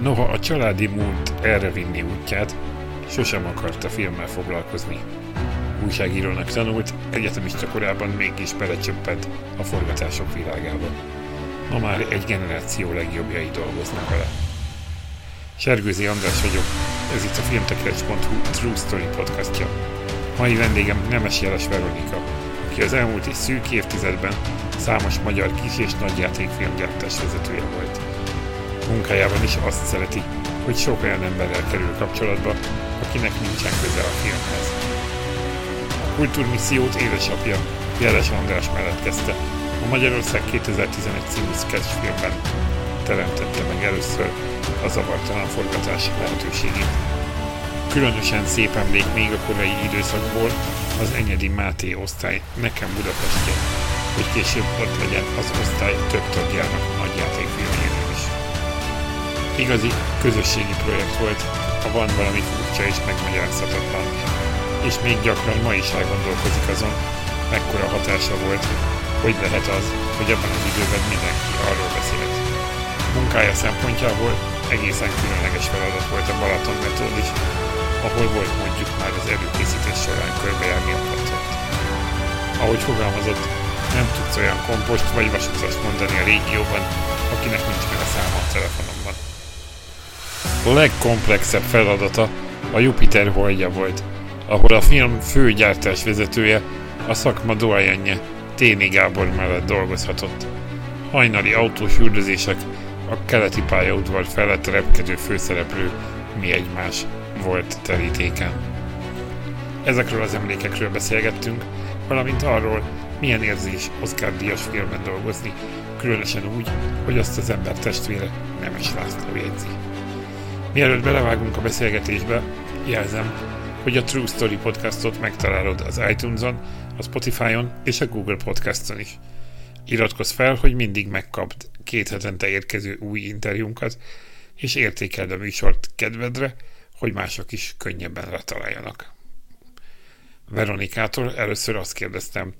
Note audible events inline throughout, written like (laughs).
Noha a családi múlt erre vinni útját, sosem akarta filmmel foglalkozni. Újságírónak tanult, egyetemista korában mégis belecsöppent a forgatások világába. Ma már egy generáció legjobbjai dolgoznak vele. Sergőzi András vagyok, ez itt a filmtekercs.hu True Story podcastja. Mai vendégem Nemes Jeles Veronika, aki az elmúlt és szűk évtizedben számos magyar kis- és nagyjátékfilmgyártás vezetője volt. Munkájában is azt szereti, hogy sok olyan emberrel kerül kapcsolatba, akinek nincsen köze a filmhez. A kultúrmissziót édesapja Jeles András mellett kezdte, a Magyarország 2011 című sketchfilmben teremtette meg először a zavartalan forgatás lehetőségét. Különösen szép emlék még a korai időszakból az Enyedi Máté osztály Nekem Budapestje, hogy később ott legyen az osztály több tagjának nagy játékfilmjénél is. Igazi közösségi projekt volt, ha van valami furcsa és megmagyarázhatatlan, és még gyakran ma is elgondolkozik azon, mekkora hatása volt, hogy lehet az, hogy ebben az időben mindenki arról beszélt. Munkája szempontjából egészen különleges feladat volt a Balaton metódis, ahol volt mondjuk már az előkészítés során körbejárni a placot. Ahogy fogalmazott, nem tudsz olyan kompost vagy vasutast mondani a régióban, akinek nincs meg a száma a telefonomban. Legkomplexebb feladata a Jupiter holdja volt, ahol a film fő gyártás vezetője, a szakma doajenje, Téni Gábor mellett dolgozhatott. Hajnali autós üldözések, a keleti pályaudvar felett repkedő főszereplő mi egymás volt terítéken. Ezekről az emlékekről beszélgettünk, valamint arról, milyen érzés Oscar díjas filmben dolgozni, különösen úgy, hogy azt az ember testvére Nemes László jegyzi. Mielőtt belevágunk a beszélgetésbe, jelzem, hogy a True Story podcastot megtalálod az iTunes-on, a Spotify-on és a Google Podcaston is. Iratkozz fel, hogy mindig megkapd két hetente érkező új interjúnkat, és értékeld a műsort kedvedre, hogy mások is könnyebben letaláljanak. Veronikától először azt kérdeztem,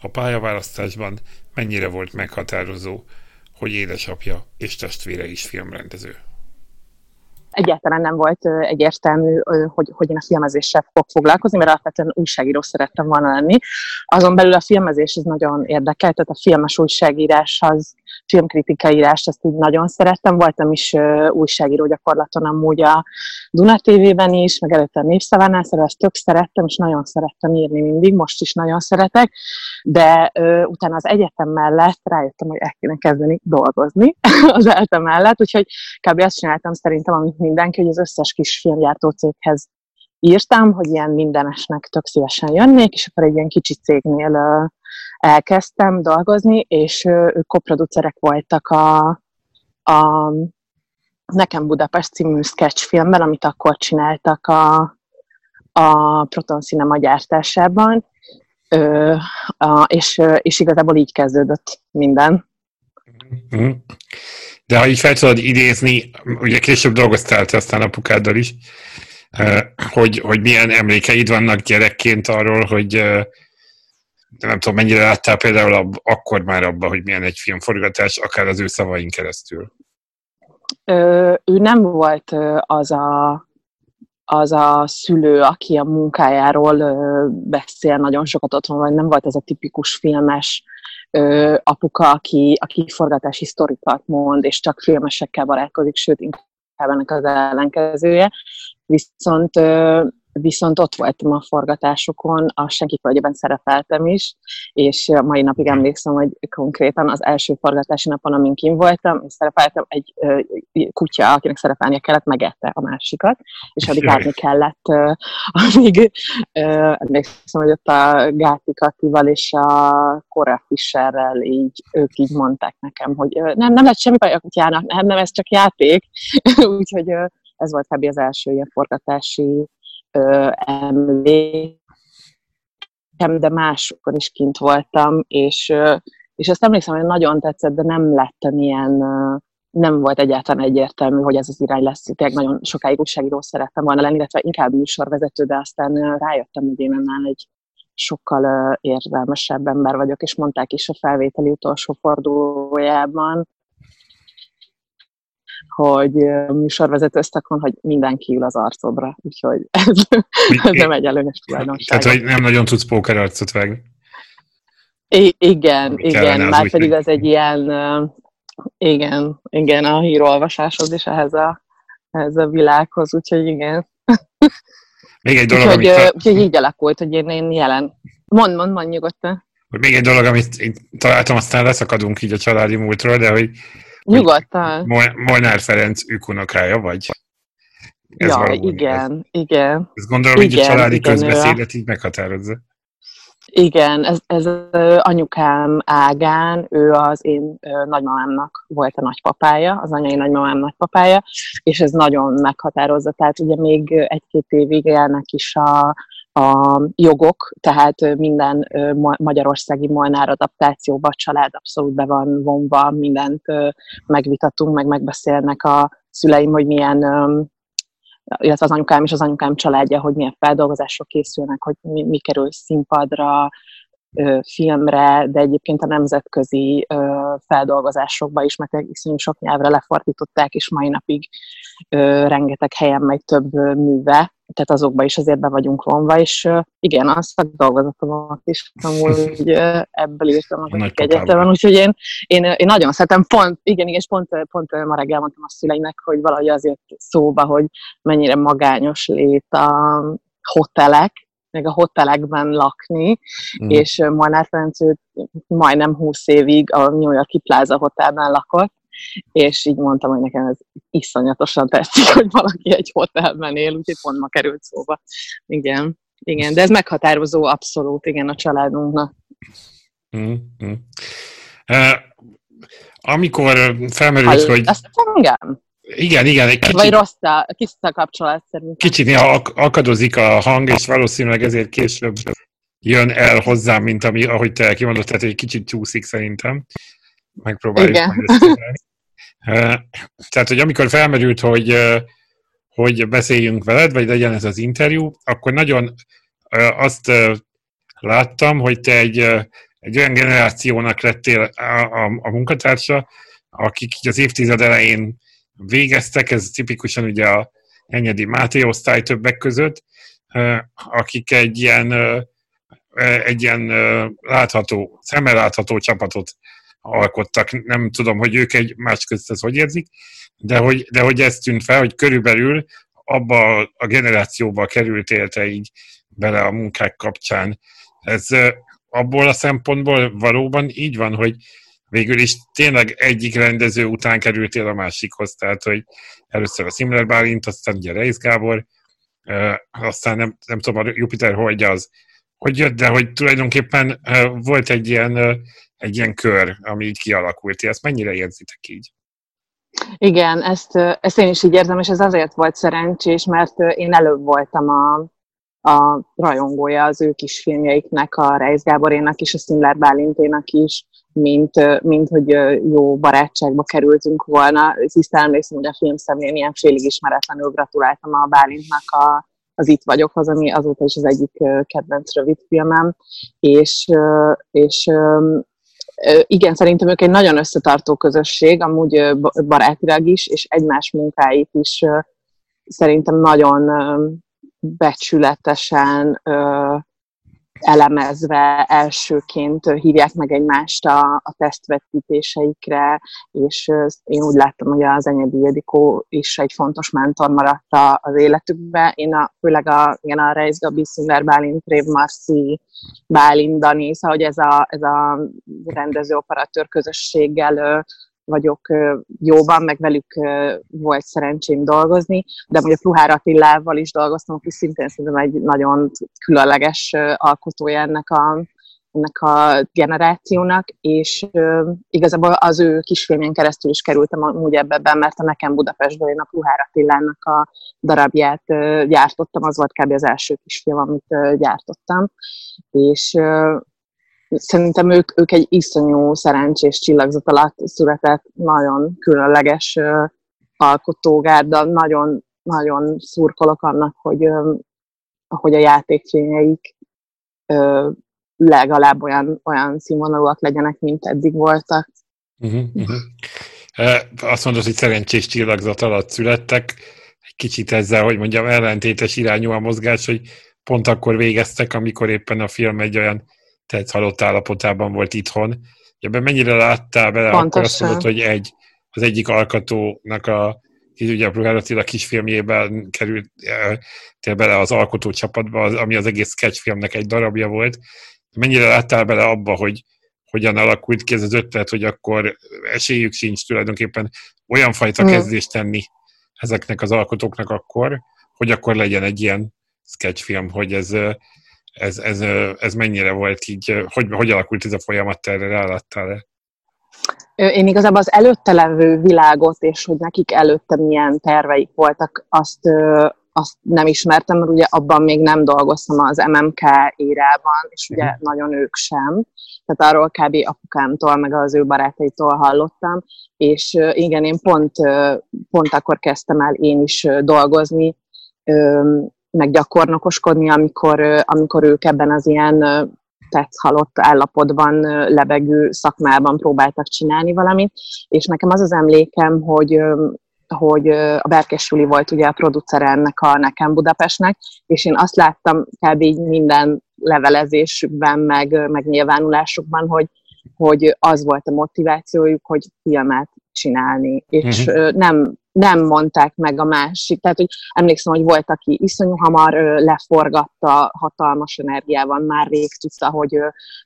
a pályaválasztásban mennyire volt meghatározó, hogy édesapja és testvére is filmrendező egyáltalán nem volt egyértelmű, hogy, hogy én a filmezéssel fogok foglalkozni, mert alapvetően újságíró szerettem volna lenni. Azon belül a filmezés ez nagyon érdekel, tehát a filmes újságírás az filmkritikai írást, azt így nagyon szerettem. Voltam is újságíró gyakorlaton amúgy a Duna TV-ben is, meg előtte a Népszavánál, szóval ezt tök szerettem, és nagyon szerettem írni mindig, most is nagyon szeretek, de uh, utána az egyetem mellett rájöttem, hogy el kéne kezdeni dolgozni (laughs) az egyetem mellett, úgyhogy kb. azt csináltam szerintem, amit mindenki, hogy az összes kis filmgyártó céghez írtam, hogy ilyen mindenesnek tök szívesen jönnék, és akkor egy ilyen kicsi cégnél elkezdtem dolgozni, és ők koproducerek voltak a, a Nekem Budapest című sketchfilmben, amit akkor csináltak a, a Proton Cinema gyártásában, ö, a, és, és igazából így kezdődött minden. Mhm. De ha így fel tudod idézni, ugye később dolgoztál te aztán apukáddal is, hogy, hogy milyen emlékeid vannak gyerekként arról, hogy nem tudom, mennyire láttál például ab, akkor már abban, hogy milyen egy filmforgatás, akár az ő szavain keresztül? Ö, ő nem volt az a, az a szülő, aki a munkájáról ö, beszél nagyon sokat otthon, vagy nem volt ez a tipikus filmes ö, apuka, aki, aki forgatási sztorikat mond, és csak filmesekkel barátkozik, sőt, inkább ennek az ellenkezője. Viszont viszont ott voltam a forgatásokon, a Senki Földjében szerepeltem is, és mai napig emlékszem, hogy konkrétan az első forgatási napon, amin kim voltam, és szerepeltem, egy kutya, akinek szerepelnie kellett, megette a másikat, és addig várni kellett, amíg emlékszem, hogy ott a Gáti Katival és a Cora Fischerrel így, ők így mondták nekem, hogy nem, nem lett semmi baj a kutyának, nem, nem, ez csak játék, (laughs) úgyhogy ez volt kb. az első ilyen forgatási emlékem, de másokon is kint voltam, és, és azt emlékszem, hogy nagyon tetszett, de nem lettem ilyen, nem volt egyáltalán egyértelmű, hogy ez az irány lesz. Tényleg nagyon sokáig újságíró szerettem volna lenni, illetve inkább műsorvezető, de aztán rájöttem, hogy én annál egy sokkal érzelmesebb ember vagyok, és mondták is a felvételi utolsó fordulójában, hogy műsorvezető szakon, hogy mindenki ül az arcodra, úgyhogy (laughs) ez, ez nem egy előnyös tulajdonság. Tehát, hogy nem nagyon tudsz póker arcot vágni. I- igen, igen, már pedig ez egy ilyen, igen, igen, a hírolvasáshoz és ehhez a, ehhez a világhoz, úgyhogy igen. Még egy dolog, úgyhogy, amit... úgyhogy így alakult, hogy én, én jelen. Mond, mond, mond nyugodtan. Még egy dolog, amit találtam, aztán leszakadunk így a családi múltról, de hogy Nyugodtan. Molnár Ferenc ükunokája vagy. Ez ja, igen, ez. igen. Ezt gondolom, igen, hogy a családi igen, közbeszélet így meghatározza. Igen, ez, ez anyukám ágán, ő az én nagymamámnak volt a nagypapája, az anyai nagymamám nagypapája, és ez nagyon meghatározza. Tehát ugye még egy-két évig élnek is a, a jogok, tehát minden magyarországi Molnár adaptációba a család abszolút be van vonva, mindent megvitatunk, meg megbeszélnek a szüleim, hogy milyen illetve az anyukám és az anyukám családja, hogy milyen feldolgozások készülnek, hogy mi, mi kerül színpadra, filmre, de egyébként a nemzetközi feldolgozásokba is, mert iszonyú sok nyelvre lefordították, és mai napig rengeteg helyen megy több műve, tehát azokba is azért be vagyunk vonva, és igen, a szakdolgozatomat is amúgy (laughs) ebből írtam az egyetemen, úgyhogy én, én, én nagyon szeretem, pont, igen, igen, és pont, pont ma reggel mondtam a szüleinek, hogy valahogy azért szóba, hogy mennyire magányos lét a hotelek, meg a hotelekben lakni, mm. és Molnár Ferenc majdnem 20 évig a New Yorki Plaza Hotelben lakott, és így mondtam, hogy nekem ez iszonyatosan tetszik, hogy valaki egy hotelben él, úgyhogy pont ma került szóba. Igen, igen, de ez meghatározó abszolút, igen, a családunknak. Mm-hmm. Uh, amikor felmerült, hogy... Azt engem? Igen, igen. Egy kicsit, Vagy rossz a, kis a kapcsolat szerintem. Kicsit néha akadozik a hang, és valószínűleg ezért később jön el hozzám, mint ami, ahogy te kimondod, tehát egy kicsit csúszik szerintem. Megpróbáljuk Igen. Tehát, hogy amikor felmerült, hogy, hogy beszéljünk veled, vagy legyen ez az interjú, akkor nagyon azt láttam, hogy te egy, egy olyan generációnak lettél a, a, a munkatársa, akik az évtized elején végeztek, ez tipikusan ugye a Enyedi Máté osztály többek között, akik egy ilyen, egy ilyen látható, szemmel látható csapatot alkottak. Nem tudom, hogy ők egy más közt ezt hogy érzik, de hogy, de hogy ez tűnt fel, hogy körülbelül abba a generációba kerültél te így bele a munkák kapcsán. Ez abból a szempontból valóban így van, hogy végül is tényleg egyik rendező után kerültél a másikhoz, tehát hogy először a Szimler Bálint, aztán ugye Reis Gábor, aztán nem, nem tudom, a Jupiter hogy az, hogy jött, de hogy tulajdonképpen volt egy ilyen egy ilyen kör, ami így kialakult. Ezt mennyire érzitek így? Igen, ezt, ezt én is így érzem, és ez azért volt szerencsés, mert én előbb voltam a, a rajongója az ő kis filmjeiknek, a Reis Gáborénak és a Szimler Bálinténak is, mint, mint hogy jó barátságba kerültünk volna. Tisztán emlékszem, hogy a filmszemlén ilyen félig ismeretlenül gratuláltam a Bálintnak a, az Itt vagyokhoz, ami azóta is az egyik kedvenc rövid filmem, és, és igen, szerintem ők egy nagyon összetartó közösség, amúgy barátilag is, és egymás munkáit is szerintem nagyon becsületesen elemezve elsőként hívják meg egymást a, a tesztvetítéseikre, és én úgy láttam, hogy az Enyedi Ildikó is egy fontos mentor maradt az életükbe. Én a, főleg a, igen, a Reis Gabi, Szünder Bálint, Rév Marci, Bálint Dani, szóval hogy ez a, ez a rendező-operatőr közösséggel vagyok jóban, meg velük volt szerencsém dolgozni, de mondjuk Pluhár Attilával is dolgoztam, aki szintén szerintem egy nagyon különleges alkotója ennek a, ennek a generációnak, és igazából az ő kisfilmén keresztül is kerültem úgy ebben, mert a Nekem Budapestből én a Pluhár Attilának a darabját gyártottam, az volt kb. az első kisfilm, amit gyártottam, és szerintem ők, ők egy iszonyú szerencsés csillagzat alatt született, nagyon különleges alkotógárda, nagyon, nagyon szurkolok annak, hogy, hogy a játékfilmjeik legalább olyan, olyan színvonalúak legyenek, mint eddig voltak. Uh-huh, uh-huh. Azt mondod, hogy szerencsés csillagzat alatt születtek, egy kicsit ezzel, hogy mondjam, ellentétes irányú a mozgás, hogy pont akkor végeztek, amikor éppen a film egy olyan tehát halott állapotában volt itthon. Ebben mennyire láttál bele, Pontosan. akkor azt mondod, hogy egy, az egyik alkotónak a ugye a kisfilmjében került e, bele az alkotó csapatba, az, ami az egész sketchfilmnek egy darabja volt. Mennyire láttál bele abba, hogy hogyan alakult ki ez az ötlet, hogy akkor esélyük sincs tulajdonképpen olyan fajta mm. kezdést tenni ezeknek az alkotóknak akkor, hogy akkor legyen egy ilyen sketchfilm, hogy ez, ez, ez, ez mennyire volt így, hogy, hogy alakult ez a folyamat, erre ráláttál-e? Én igazából az előtte levő világot, és hogy nekik előtte milyen terveik voltak, azt, azt nem ismertem, mert ugye abban még nem dolgoztam az MMK érában, és ugye uh-huh. nagyon ők sem. Tehát arról kb. apukámtól, meg az ő barátaitól hallottam, és igen, én pont, pont akkor kezdtem el én is dolgozni, meg gyakornokoskodni, amikor, amikor ők ebben az ilyen halott állapotban lebegő szakmában próbáltak csinálni valamit, és nekem az az emlékem, hogy hogy a Berkes Suli volt ugye a producer ennek a Nekem Budapestnek, és én azt láttam kb. minden levelezésükben, meg, meg nyilvánulásukban, hogy, hogy az volt a motivációjuk, hogy filmet csinálni, és uh-huh. nem, nem mondták meg a másik. Tehát, hogy emlékszem, hogy volt, aki iszonyú hamar leforgatta hatalmas energiával, már rég tudta, hogy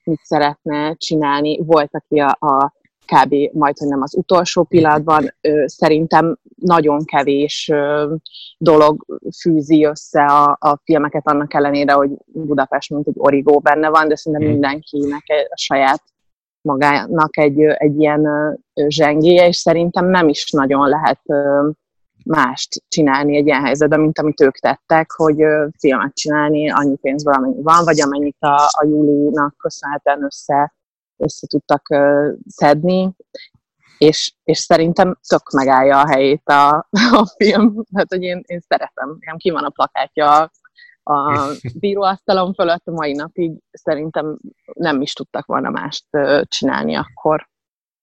mit szeretne csinálni. Volt, aki a, a kb. majd, hogy nem az utolsó pillanatban. Szerintem nagyon kevés dolog fűzi össze a, a filmeket, annak ellenére, hogy Budapest mint egy origó benne van, de szerintem mhm. mindenkinek a saját magának egy, egy ilyen zsengéje, és szerintem nem is nagyon lehet mást csinálni egy ilyen helyzetben, mint amit ők tettek, hogy filmet csinálni annyi pénzből, amennyi van, vagy amennyit a, a Júlinak köszönhetően össze, össze tudtak szedni, és, és szerintem tök megállja a helyét a, a film, hát hogy én, én szeretem, nekem ki van a plakátja a bíróasztalon fölött a mai napig szerintem nem is tudtak volna mást csinálni akkor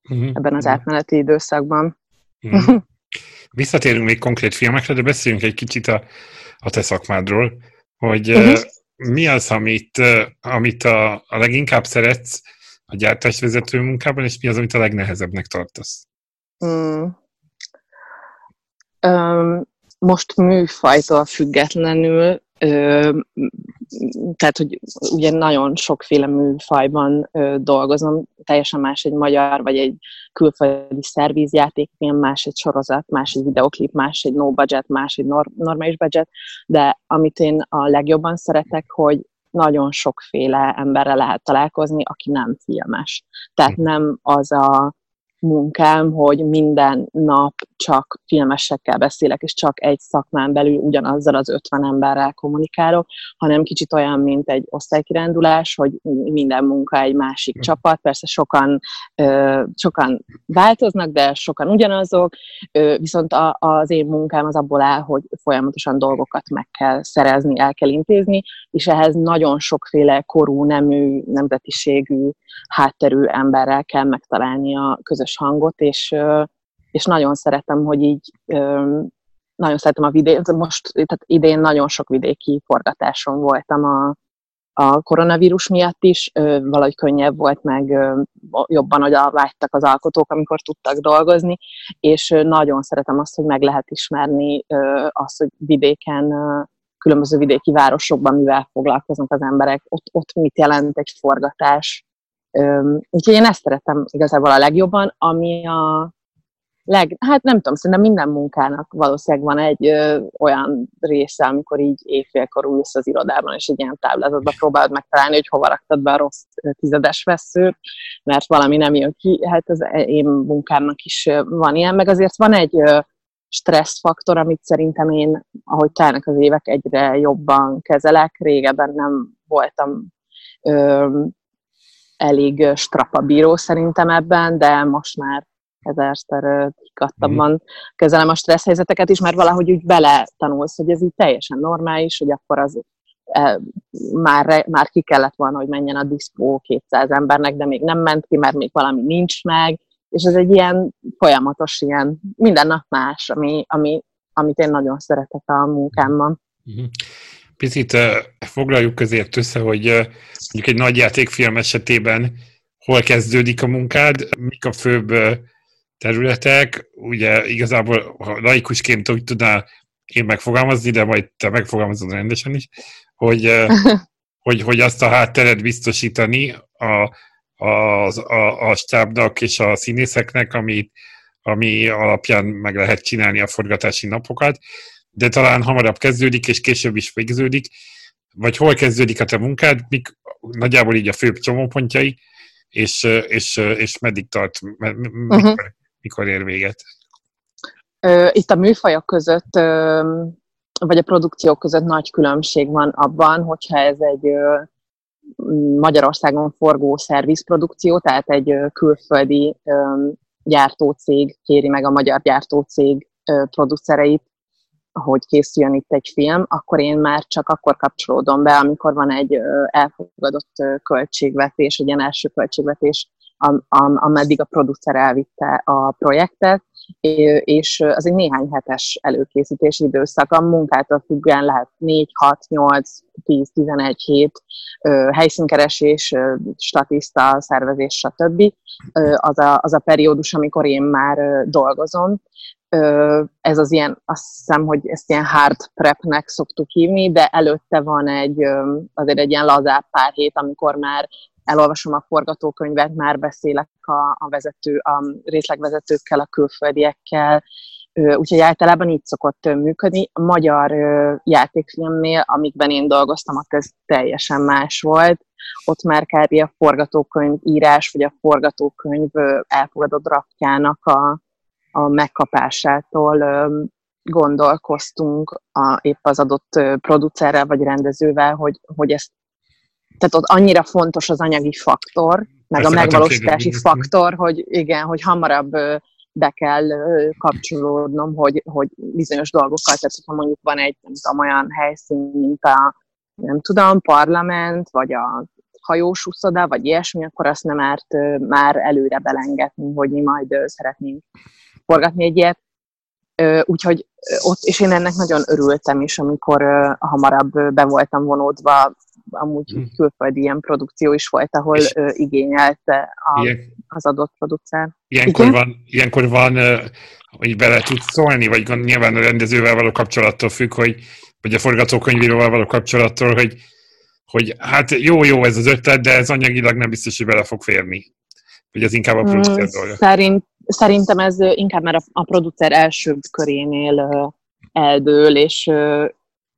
uh-huh. ebben az átmeneti időszakban. Uh-huh. (laughs) Visszatérünk még konkrét filmekre, de beszéljünk egy kicsit a, a te szakmádról, hogy uh-huh. mi az, amit, amit a, a leginkább szeretsz a gyártásvezető munkában, és mi az, amit a legnehezebbnek tartasz? Mm. Um, most műfajtól függetlenül tehát, hogy ugye nagyon sokféle műfajban dolgozom, teljesen más egy magyar vagy egy külföldi szervízjátékfilm, más egy sorozat, más egy videoklip, más egy no budget, más egy nor- normális budget, de amit én a legjobban szeretek, hogy nagyon sokféle emberre lehet találkozni, aki nem filmes. Tehát nem az a munkám, hogy minden nap csak filmesekkel beszélek, és csak egy szakmán belül ugyanazzal az 50 emberrel kommunikálok, hanem kicsit olyan, mint egy osztálykirándulás, hogy minden munka egy másik hm. csapat. Persze sokan, sokan változnak, de sokan ugyanazok, viszont az én munkám az abból áll, hogy folyamatosan dolgokat meg kell szerezni, el kell intézni, és ehhez nagyon sokféle korú, nemű, nemzetiségű, hátterű emberrel kell megtalálni a közös hangot, és, és nagyon szeretem, hogy így nagyon szeretem a vidék, most tehát idén nagyon sok vidéki forgatáson voltam a, a koronavírus miatt is, valahogy könnyebb volt, meg jobban oda vágytak az alkotók, amikor tudtak dolgozni, és nagyon szeretem azt, hogy meg lehet ismerni azt, hogy vidéken különböző vidéki városokban mivel foglalkoznak az emberek, ott, ott mit jelent egy forgatás, Úgyhogy én ezt szeretem igazából a legjobban, ami a leg, hát nem tudom, szerintem minden munkának valószínűleg van egy ö, olyan része, amikor így éjfélkor ülsz az irodában, és egy ilyen táblázatba próbálod megtalálni, hogy hova raktad be a rossz tizedes veszőt, mert valami nem jön ki. Hát az én munkámnak is van ilyen, meg azért van egy ö, stresszfaktor, amit szerintem én, ahogy telnek az évek, egyre jobban kezelek. Régebben nem voltam ö, elég strapabíró szerintem ebben, de most már ezerszer kikattabban mm. kezelem a stressz helyzeteket is, mert valahogy úgy bele tanulsz, hogy ez így teljesen normális, hogy akkor az e, már, már ki kellett volna, hogy menjen a diszpó 200 embernek, de még nem ment ki, mert még valami nincs meg, és ez egy ilyen folyamatos, ilyen minden nap más, ami, ami, amit én nagyon szeretek a munkámban. Uh-huh. Picit uh, foglaljuk közért össze, hogy uh, mondjuk egy nagy játékfilm esetében hol kezdődik a munkád, mik a főbb uh, területek, ugye igazából ha laikusként úgy tudnál én megfogalmazni, de majd te megfogalmazod rendesen is, hogy, (laughs) hogy, hogy azt a hátteret biztosítani a, a, a, a stábnak és a színészeknek, ami, ami alapján meg lehet csinálni a forgatási napokat, de talán hamarabb kezdődik, és később is végződik, vagy hol kezdődik a te munkád, mik nagyjából így a főbb csomópontjai, és, és, és meddig tart, mikor, uh-huh. Mikor ér véget? Itt a műfajok között, vagy a produkciók között nagy különbség van abban, hogyha ez egy Magyarországon forgó szervizprodukció, tehát egy külföldi gyártócég kéri meg a magyar gyártócég producereit, hogy készüljön itt egy film, akkor én már csak akkor kapcsolódom be, amikor van egy elfogadott költségvetés, egy ilyen első költségvetés, ameddig a producer elvitte a projektet, és az egy néhány hetes előkészítési időszak. A munkától függően lehet 4, 6, 8, 10, 11 hét helyszínkeresés, statiszta, szervezés, stb. Az a, az a periódus, amikor én már dolgozom. Ez az ilyen, azt hiszem, hogy ezt ilyen hard prepnek szoktuk hívni, de előtte van egy, azért egy ilyen lazább pár hét, amikor már elolvasom a forgatókönyvet, már beszélek a, a vezető, a részlegvezetőkkel, a külföldiekkel, úgyhogy általában így szokott működni. A magyar játékfilmnél, amikben én dolgoztam, ott ez teljesen más volt. Ott már kb. a forgatókönyv írás, vagy a forgatókönyv elfogadott draftjának a, a megkapásától gondolkoztunk a, épp az adott producerrel vagy rendezővel, hogy, hogy ezt tehát ott annyira fontos az anyagi faktor, meg Ezt a megvalósítási faktor, hogy igen, hogy hamarabb be kell kapcsolódnom, hogy, hogy bizonyos dolgokkal, tehát hogyha mondjuk van egy nem tudom, olyan helyszín, mint a nem tudom, parlament, vagy a hajós uszoda, vagy ilyesmi, akkor azt nem árt már előre belengetni, hogy mi majd szeretnénk forgatni egy ilyet. Úgyhogy ott, és én ennek nagyon örültem is, amikor hamarabb be voltam vonódva amúgy hmm. külföldi ilyen produkció is volt, ahol ö, igényelte a, ilyen, az adott producer. Ilyenkor Igen? van, ilyenkor van hogy bele tudsz szólni, vagy nyilván a rendezővel való kapcsolattól függ, hogy, vagy a forgatókönyvíróval való kapcsolattól, hogy, hogy hát jó-jó ez az ötlet, de ez anyagilag nem biztos, hogy bele fog férni. Vagy ez inkább a producer hmm, dolga? Szerint, szerintem ez inkább már a, a producer első körénél eldől, és,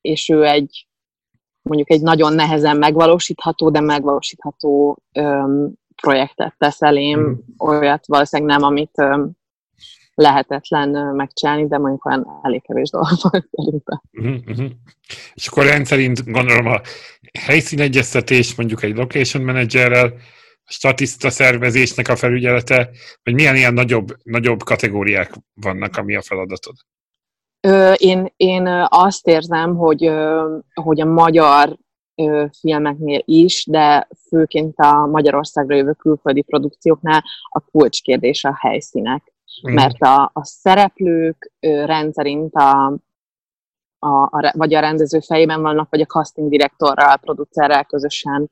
és ő egy mondjuk egy nagyon nehezen megvalósítható, de megvalósítható öm, projektet tesz elém, mm. olyat valószínűleg nem, amit öm, lehetetlen megcsinálni, de mondjuk olyan elég kevés dolog van szerintem. Uh-huh, És akkor rendszerint gondolom a helyszínegyeztetés mondjuk egy location managerrel, a statiszta szervezésnek a felügyelete, vagy milyen ilyen nagyobb, nagyobb kategóriák vannak, ami a feladatod? Én, én azt érzem, hogy, hogy a magyar filmeknél is, de főként a Magyarországra jövő külföldi produkcióknál a kulcskérdés a helyszínek. Mm. Mert a, a szereplők rendszerint a, a, a, vagy a rendező fejében vannak, vagy a casting direktorral, producerrel közösen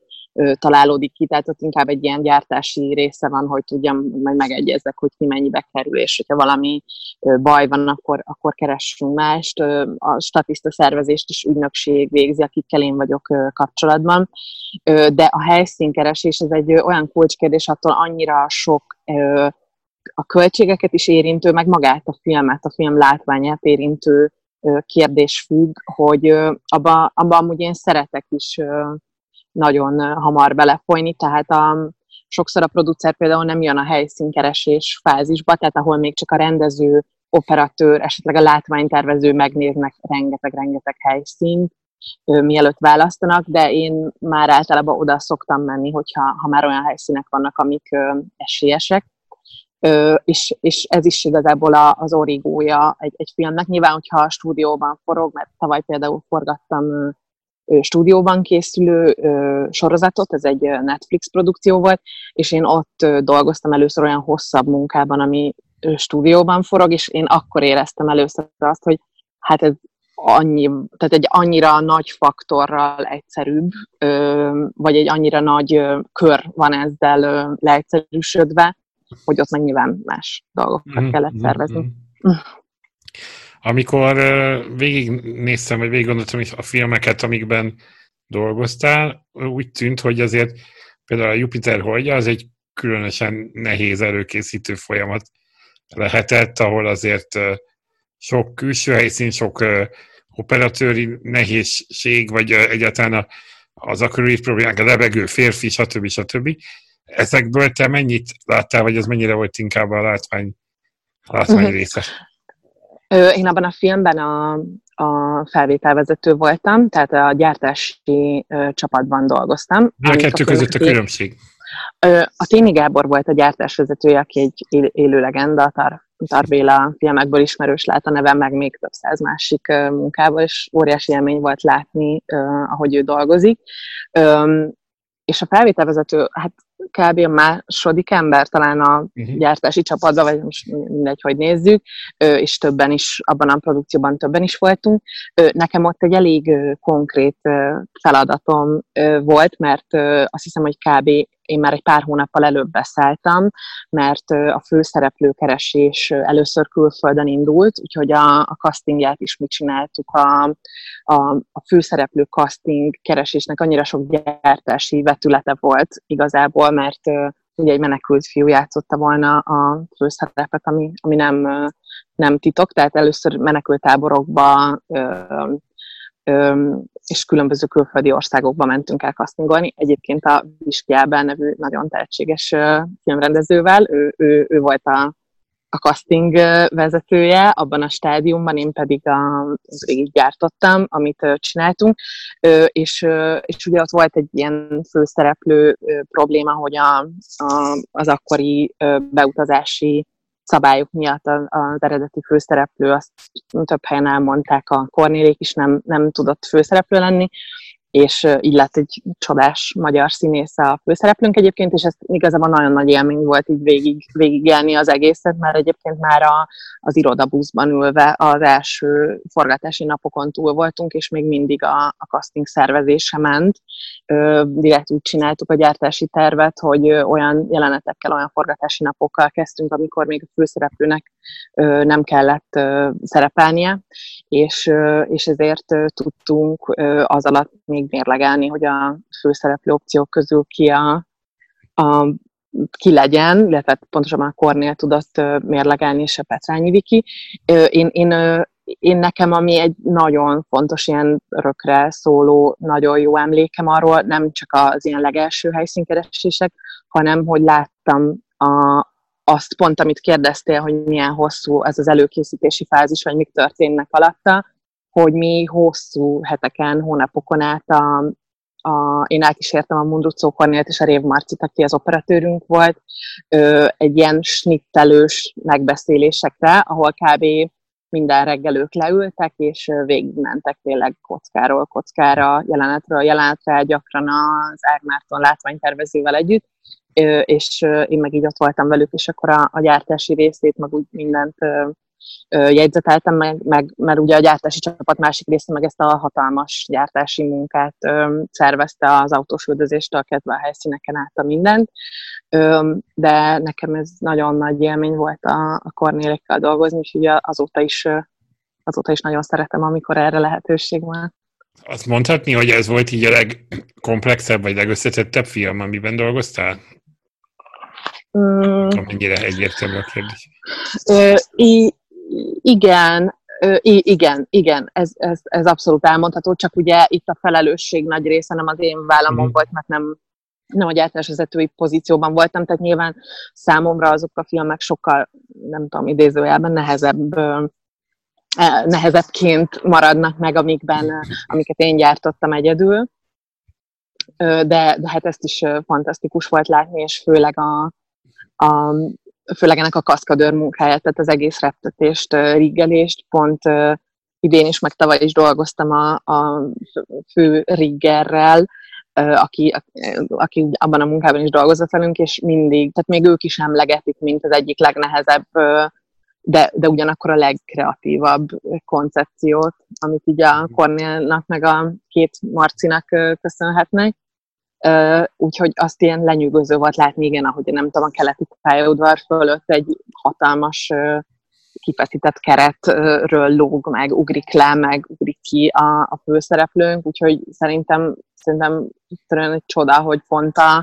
találódik ki, tehát ott inkább egy ilyen gyártási része van, hogy tudjam, majd megegyezzek, hogy ki mennyibe kerül, és hogyha valami baj van, akkor, akkor keressünk mást. A statiszta szervezést is ügynökség végzi, akikkel én vagyok kapcsolatban, de a helyszínkeresés ez egy olyan kulcskérdés, attól annyira sok a költségeket is érintő, meg magát a filmet, a film látványát érintő kérdés függ, hogy abban abba amúgy én szeretek is nagyon hamar belefolyni, tehát a, sokszor a producer például nem jön a helyszínkeresés fázisba, tehát ahol még csak a rendező, operatőr, esetleg a látványtervező megnéznek rengeteg-rengeteg helyszínt, mielőtt választanak, de én már általában oda szoktam menni, hogyha ha már olyan helyszínek vannak, amik esélyesek. És, és ez is igazából az origója egy, egy filmnek. Nyilván, hogyha a stúdióban forog, mert tavaly például forgattam stúdióban készülő sorozatot, ez egy Netflix produkció volt, és én ott dolgoztam először olyan hosszabb munkában, ami stúdióban forog, és én akkor éreztem először azt, hogy hát ez annyi, tehát egy annyira nagy faktorral egyszerűbb, vagy egy annyira nagy kör van ezzel leegyszerűsödve, hogy ott meg nyilván más dolgokat kellett szervezni. Amikor végignéztem, vagy végig gondoltam a filmeket, amikben dolgoztál, úgy tűnt, hogy azért például a Jupiter holdja az egy különösen nehéz előkészítő folyamat lehetett, ahol azért sok külső helyszín, sok operatőri nehézség, vagy egyáltalán az akrolit problémák, a lebegő férfi, stb. stb. Ezekből te mennyit láttál, vagy ez mennyire volt inkább a látvány, látvány uh-huh. része? Én abban a filmben a, a felvételvezető voltam, tehát a gyártási csapatban dolgoztam. A kettő között a különbség? A Téni Gábor volt a gyártásvezetője, aki egy élő legenda, Tar, Tarbéla filmekből ismerős lát a nevem, meg még több száz másik munkából, és óriási élmény volt látni, ahogy ő dolgozik. És a felvételvezető, hát kb. a második ember talán a uh-huh. gyártási csapatban, vagy most mindegy, hogy nézzük, és többen is, abban a produkcióban többen is voltunk. Nekem ott egy elég konkrét feladatom volt, mert azt hiszem, hogy kb én már egy pár hónappal előbb beszálltam, mert a főszereplő keresés először külföldön indult, úgyhogy a, a castingját is mi csináltuk. A, a, a főszereplő casting keresésnek annyira sok gyártási vetülete volt igazából, mert ugye egy menekült fiú játszotta volna a főszerepet, ami, ami nem, nem titok, tehát először menekültáborokba és különböző külföldi országokba mentünk el kasztingolni. Egyébként a Viskiában nevű nagyon tehetséges filmrendezővel, ő, ő, ő volt a, a casting vezetője abban a stádiumban, én pedig a, végig gyártottam, amit csináltunk, és, és ugye ott volt egy ilyen főszereplő probléma, hogy a, a, az akkori beutazási szabályok miatt az eredeti főszereplő, azt több helyen elmondták, a Kornélék is nem, nem tudott főszereplő lenni, és így lett egy csodás magyar színész a főszereplőnk egyébként, és ez igazából nagyon nagy élmény volt így végig, végigélni az egészet, mert egyébként már a, az irodabuszban ülve az első forgatási napokon túl voltunk, és még mindig a, a casting szervezése ment. Ö, direkt úgy csináltuk a gyártási tervet, hogy olyan jelenetekkel, olyan forgatási napokkal kezdtünk, amikor még a főszereplőnek ö, nem kellett ö, szerepelnie, és, ö, és ezért ö, tudtunk ö, az alatt még még mérlegelni, hogy a főszereplő opciók közül ki a, a ki legyen, illetve pontosabban a Kornél tudott mérlegelni, és a Petrányi Viki. Én, én, én nekem, ami egy nagyon fontos ilyen rökre szóló, nagyon jó emlékem arról, nem csak az ilyen legelső helyszínkeresések, hanem hogy láttam a, azt pont, amit kérdeztél, hogy milyen hosszú ez az előkészítési fázis, vagy mik történnek alatta, hogy mi hosszú heteken, hónapokon át a, a, én elkísértem a Munducó Kornélt és a Rév Marcit, aki az operatőrünk volt, ö, egy ilyen snittelős megbeszélésekre, ahol kb. minden reggel ők leültek, és végigmentek tényleg kockáról kockára, jelenetről jelenetre, gyakran az Ágmárton látványtervezővel együtt, ö, és én meg így ott voltam velük, és akkor a, a gyártási részét, meg úgy mindent jegyzeteltem meg, meg, mert ugye a gyártási csapat másik része meg ezt a hatalmas gyártási munkát ö, szervezte az autós üldözéstől kezdve a helyszíneken át a mindent, ö, de nekem ez nagyon nagy élmény volt a, a Kornélékkel dolgozni, ugye azóta is, azóta is nagyon szeretem, amikor erre lehetőség van. Azt mondhatni, hogy ez volt így a legkomplexebb, vagy legösszetettebb film, amiben dolgoztál? Mm. mennyire egyértelmű a kérdés. Ö, igen, igen, igen, ez, ez, ez abszolút elmondható, csak ugye itt a felelősség nagy része nem az én vállamon mm. volt, mert nem, nem a gyártásvezetői pozícióban voltam, tehát nyilván számomra azok a filmek sokkal, nem tudom, idézőjelben nehezebb e, nehezebbként maradnak meg, amikben, amiket én gyártottam egyedül. De, de hát ezt is fantasztikus volt látni, és főleg a, a, főleg ennek a kaszkadőr munkáját, tehát az egész reptetést, riggelést pont idén is, meg tavaly is dolgoztam a, a fő riggerrel, aki, aki abban a munkában is dolgozott velünk, és mindig, tehát még ők is emlegetik, mint az egyik legnehezebb, de, de ugyanakkor a legkreatívabb koncepciót, amit így a Cornélnak meg a két Marcinak köszönhetnek. Úgyhogy azt ilyen lenyűgöző volt látni, igen, ahogy nem tudom, a keleti pályaudvar fölött egy hatalmas kifeszített keretről lóg, meg ugrik le, meg ugrik ki a, a főszereplőnk, úgyhogy szerintem, szerintem egy csoda, hogy pont a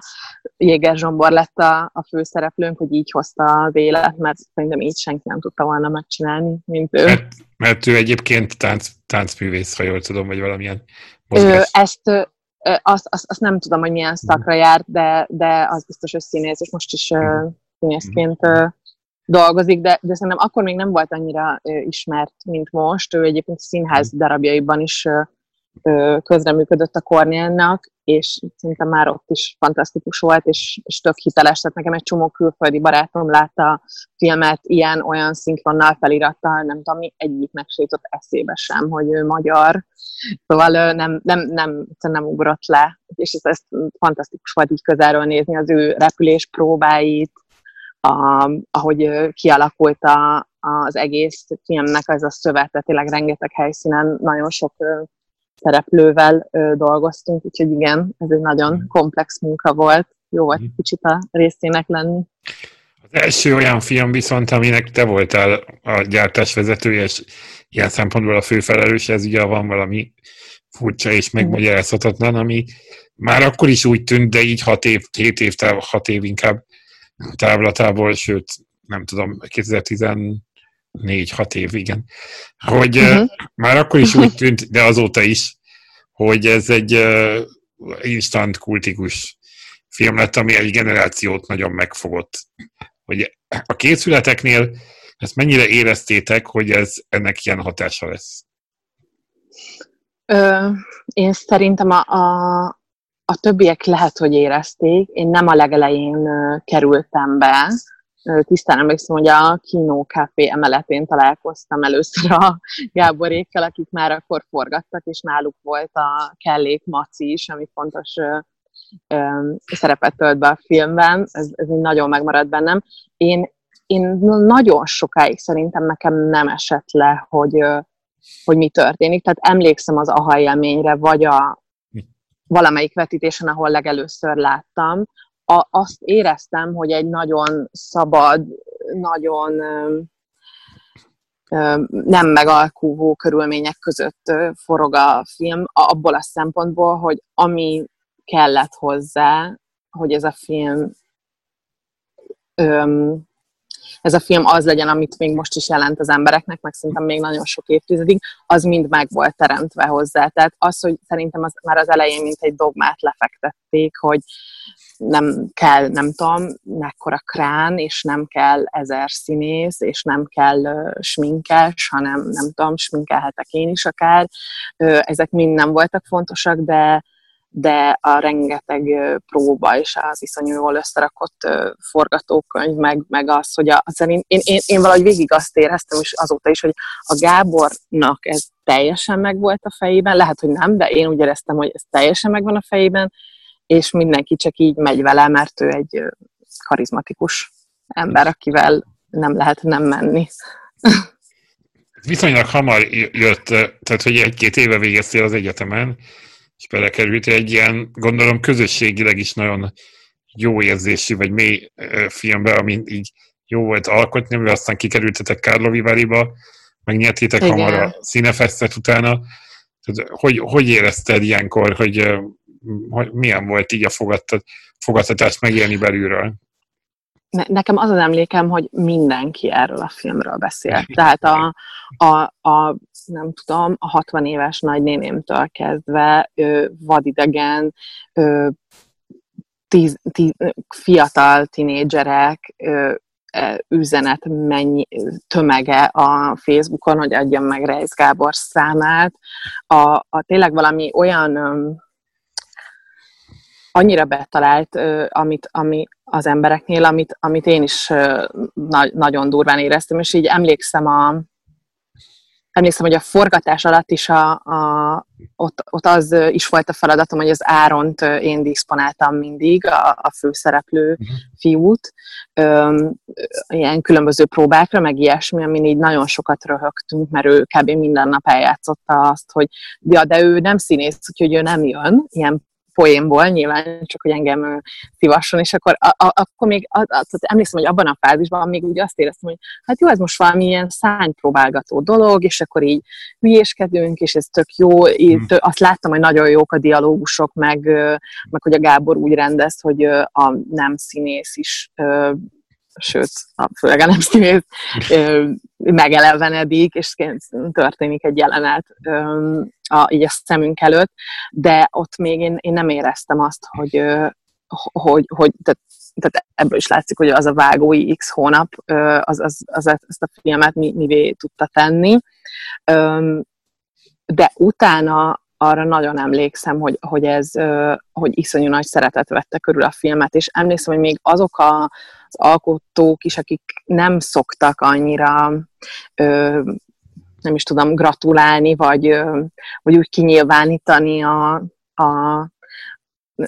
Jéger Zsombor lett a, a főszereplőnk, hogy így hozta az élet, mert szerintem így senki nem tudta volna megcsinálni, mint ő. Mert, mert ő egyébként tánc, táncművész, ha jól tudom, vagy valamilyen Ő, ezt azt, azt, azt nem tudom, hogy milyen szakra járt, de, de az biztos, hogy színész, és most is uh, színészként dolgozik, de, de szerintem akkor még nem volt annyira ismert, mint most. Ő egyébként színház darabjaiban is közreműködött a Kornélnak, és szerintem már ott is fantasztikus volt, és, és tök hiteles. Tehát nekem egy csomó külföldi barátom látta a filmet ilyen-olyan szinkronnal felirattal, nem tudom, mi egyiknek se eszébe sem, hogy ő magyar. Szóval nem, nem, nem, nem ugrott le, és ez, ez fantasztikus volt így közelről nézni az ő repülés próbáit, a, ahogy kialakult a, az egész filmnek ez a szövet, tehát tényleg rengeteg helyszínen nagyon sok szereplővel dolgoztunk, úgyhogy igen, ez egy nagyon mm. komplex munka volt. Jó volt mm. kicsit a részének lenni. Az első olyan film viszont, aminek te voltál a gyártásvezetője, és ilyen szempontból a főfelelős, ez ugye van valami furcsa és megmagyarázhatatlan, ami már akkor is úgy tűnt, de így hat év, hét év, hat év inkább távlatából, sőt, nem tudom, 2014 6 év, igen, hogy uh-huh. már akkor is úgy (laughs) tűnt, de azóta is, hogy ez egy instant kultikus film lett, ami egy generációt nagyon megfogott. Hogy a készületeknél ezt mennyire éreztétek, hogy ez ennek ilyen hatása lesz? Ö, én szerintem a, a, a többiek lehet, hogy érezték. Én nem a legelején kerültem be, tisztán emlékszem, hogy a Kino Café emeletén találkoztam először a (laughs) Gáborékkel, akik már akkor forgattak, és náluk volt a Kellék Maci is, ami fontos szerepet tölt be a filmben, ez, ez nagyon megmaradt bennem. Én, én nagyon sokáig szerintem nekem nem esett le, hogy, hogy mi történik. Tehát emlékszem az aha élményre, vagy a, valamelyik vetítésen, ahol legelőször láttam, a, azt éreztem, hogy egy nagyon szabad, nagyon nem megalkúvó körülmények között forog a film, abból a szempontból, hogy ami kellett hozzá, hogy ez a film ez a film az legyen, amit még most is jelent az embereknek, meg szerintem még nagyon sok évtizedig, az mind meg volt teremtve hozzá. Tehát az, hogy szerintem az, már az elején mint egy dogmát lefektették, hogy nem kell, nem tudom, mekkora krán, és nem kell ezer színész, és nem kell uh, sminkes, hanem nem tudom, sminkelhetek én is akár. Uh, ezek mind nem voltak fontosak, de de a rengeteg próba és az iszonyú jól összerakott forgatókönyv, meg, meg az, hogy a, szerint én, én, én valahogy végig azt éreztem, és azóta is, hogy a Gábornak ez teljesen meg volt a fejében, lehet, hogy nem, de én úgy éreztem, hogy ez teljesen megvan a fejében, és mindenki csak így megy vele, mert ő egy karizmatikus ember, akivel nem lehet nem menni. Viszonylag hamar jött, tehát hogy egy-két éve végeztél az egyetemen, és belekerült egy ilyen, gondolom közösségileg is nagyon jó érzésű, vagy mély filmbe, ami így jó volt alkotni, mert aztán kikerültetek Kárlovi Váriba, megnyertétek Igen. hamar a színefesztet utána. Hogy, hogy érezted ilyenkor, hogy, hogy milyen volt így a fogadtat, fogadtatást megélni belülről? Nekem az az emlékem, hogy mindenki erről a filmről beszél. (laughs) Tehát a, a, a nem tudom, a 60 éves nagynénémtől kezdve ő, vadidegen, ő, tíz, tíz, fiatal tinédzserek e, üzenet mennyi tömege a Facebookon, hogy adjam meg Reis Gábor számát. A, a tényleg valami olyan annyira betalált, amit, ami az embereknél, amit, amit én is na, nagyon durván éreztem, és így emlékszem a, emlékszem, hogy a forgatás alatt is a, a, ott, ott az is volt a feladatom, hogy az Áront én diszponáltam mindig, a, a főszereplő uh-huh. fiút, öm, ilyen különböző próbákra, meg ilyesmi, amin így nagyon sokat röhögtünk, mert ő kb. minden nap eljátszotta azt, hogy ja, de ő nem színész, úgyhogy ő nem jön, ilyen poénból, nyilván csak, hogy engem szívasson, és akkor, a, a, akkor még a, a, emlékszem, hogy abban a fázisban még úgy azt éreztem, hogy hát jó, ez most valami ilyen szánypróbálgató dolog, és akkor így hülyéskedünk, és ez tök jó. Így, hmm. azt láttam, hogy nagyon jók a dialógusok, meg, meg hogy a Gábor úgy rendez, hogy a nem színész is sőt, főleg a nem színész megelevenedik, és történik egy jelenet a, így a szemünk előtt, de ott még én, én nem éreztem azt, hogy, hogy, hogy tehát, tehát ebből is látszik, hogy az a vágói x hónap az, az, az, ezt a filmet mi, mivé tudta tenni. De utána arra nagyon emlékszem, hogy, hogy ez, hogy iszonyú nagy szeretet vette körül a filmet, és emlékszem, hogy még azok a, az alkotók is, akik nem szoktak annyira nem is tudom, gratulálni, vagy, vagy úgy kinyilvánítani a, a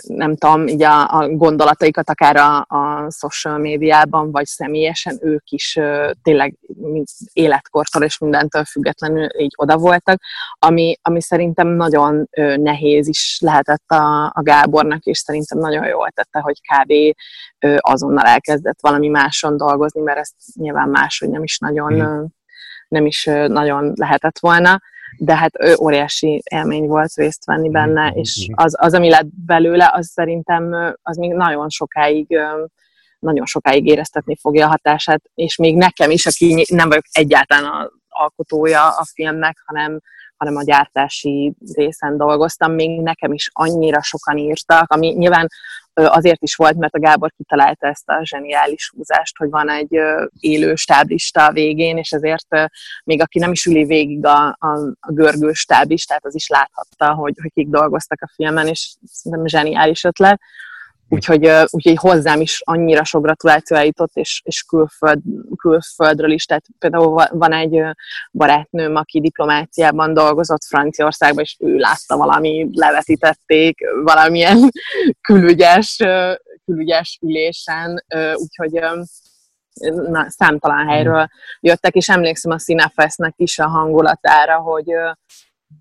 nem tudom, így a, a gondolataikat akár a, a social médiában, vagy személyesen ők is tényleg életkortól és mindentől függetlenül így oda voltak, ami, ami szerintem nagyon nehéz is lehetett a, a Gábornak, és szerintem nagyon jól tette, hogy kb. azonnal elkezdett valami máson dolgozni, mert ezt nyilván máshogy nem is nagyon, mm. nem is nagyon lehetett volna de hát óriási élmény volt részt venni benne, mm-hmm. és az, az, ami lett belőle, az szerintem az még nagyon sokáig nagyon sokáig éreztetni fogja a hatását, és még nekem is, aki nem vagyok egyáltalán alkotója a filmnek, hanem, hanem a gyártási részen dolgoztam, még nekem is annyira sokan írtak, ami nyilván azért is volt, mert a Gábor kitalálta ezt a zseniális húzást, hogy van egy élő stáblista a végén, és ezért még aki nem is üli végig a, a, a görgő stáblistát, az is láthatta, hogy, hogy kik dolgoztak a filmen, és szerintem zseniális ötlet. Úgyhogy, úgyhogy hozzám is annyira sok gratuláció eljutott, és, és külföld, külföldről is. Tehát például van egy barátnőm, aki diplomáciában dolgozott Franciaországban, és ő látta valami, levetítették valamilyen (laughs) külügyes, külügyes ülésen, úgyhogy na, számtalan helyről jöttek, és emlékszem a Cinefestnek is a hangulatára, hogy,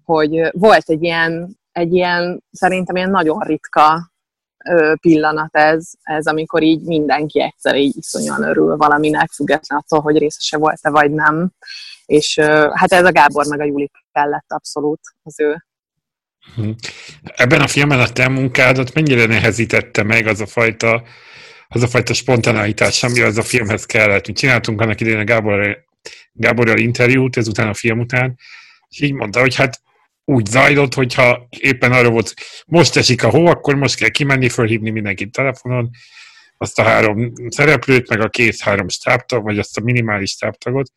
hogy volt egy ilyen, egy ilyen, szerintem ilyen nagyon ritka pillanat ez, ez, amikor így mindenki egyszer így iszonyan örül valaminek, független attól, hogy részese volt-e vagy nem. És hát ez a Gábor meg a Juli kellett abszolút az ő. Hm. Ebben a filmben a te munkádat mennyire nehezítette meg az a fajta, az a fajta spontaneitás, ami az a filmhez kellett. Mi csináltunk annak idején a Gábor, Gáborral interjút, ezután a film után, és így mondta, hogy hát úgy zajlott, hogyha éppen arra volt, most esik a hó, akkor most kell kimenni, fölhívni mindenkit telefonon, azt a három szereplőt, meg a két három stábtag, vagy azt a minimális stábtagot,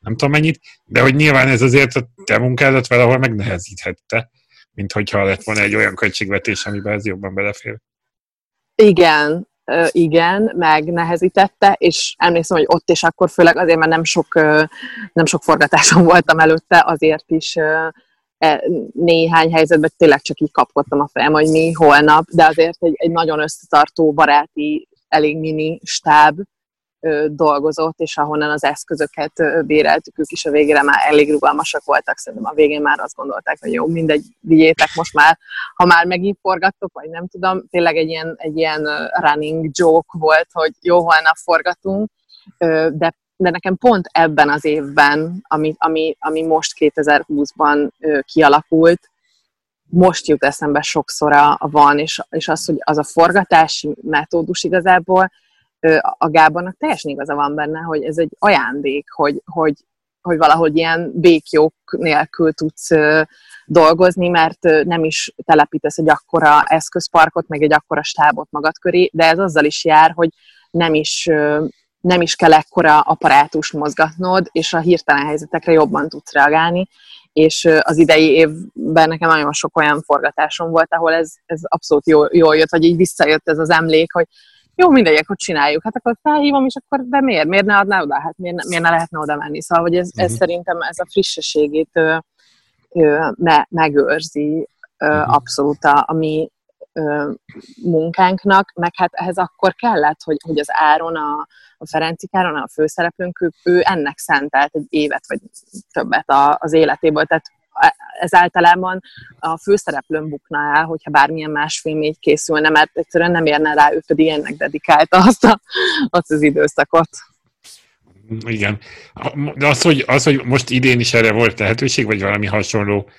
nem tudom mennyit, de hogy nyilván ez azért a te munkádat valahol megnehezíthette, mint hogyha lett volna egy olyan költségvetés, amiben ez jobban belefér. Igen, igen, megnehezítette, és emlékszem, hogy ott és akkor főleg azért, mert nem sok, nem sok forgatásom voltam előtte, azért is néhány helyzetben tényleg csak így kapkodtam a fejem, hogy mi holnap, de azért egy, egy nagyon összetartó, baráti, elég mini stáb ö, dolgozott, és ahonnan az eszközöket ö, béreltük, ők is a végére már elég rugalmasak voltak, szerintem a végén már azt gondolták, hogy jó, mindegy, vigyétek most már, ha már megint forgattok, vagy nem tudom, tényleg egy ilyen, egy ilyen running joke volt, hogy jó, holnap forgatunk, de de nekem pont ebben az évben, ami, ami, ami most 2020-ban ö, kialakult, most jut eszembe sokszor a, van, és, és az, hogy az a forgatási metódus igazából ö, a Gábornak teljesen igaza van benne, hogy ez egy ajándék, hogy, hogy, hogy valahogy ilyen békjók nélkül tudsz ö, dolgozni, mert ö, nem is telepítesz egy akkora eszközparkot, meg egy akkora stábot magad köré, de ez azzal is jár, hogy nem is nem is kell ekkora apparátust mozgatnod, és a hirtelen helyzetekre jobban tudsz reagálni, és az idei évben nekem nagyon sok olyan forgatásom volt, ahol ez, ez abszolút jól, jól jött, vagy így visszajött ez az emlék, hogy jó, mindegy, akkor csináljuk. Hát akkor felhívom, és akkor de miért? Miért ne adná oda? Hát miért, miért ne lehetne oda menni? Szóval, hogy ez, ez uh-huh. szerintem ez a frissességét ö, ö, me, megőrzi ö, uh-huh. abszolút a, a mi ö, munkánknak, meg hát ehhez akkor kellett, hogy, hogy az Áron, a, a Ferenci Káron, a főszereplőnk, ő, ő ennek szentelt egy évet vagy többet a, az életéből, tehát ez általában a főszereplőn bukna el, hogyha bármilyen más film így készülne, mert egyszerűen nem érne rá, ő pedig ennek dedikálta azt, a, azt az időszakot. Igen. De az hogy, az, hogy most idén is erre volt lehetőség, vagy valami hasonló,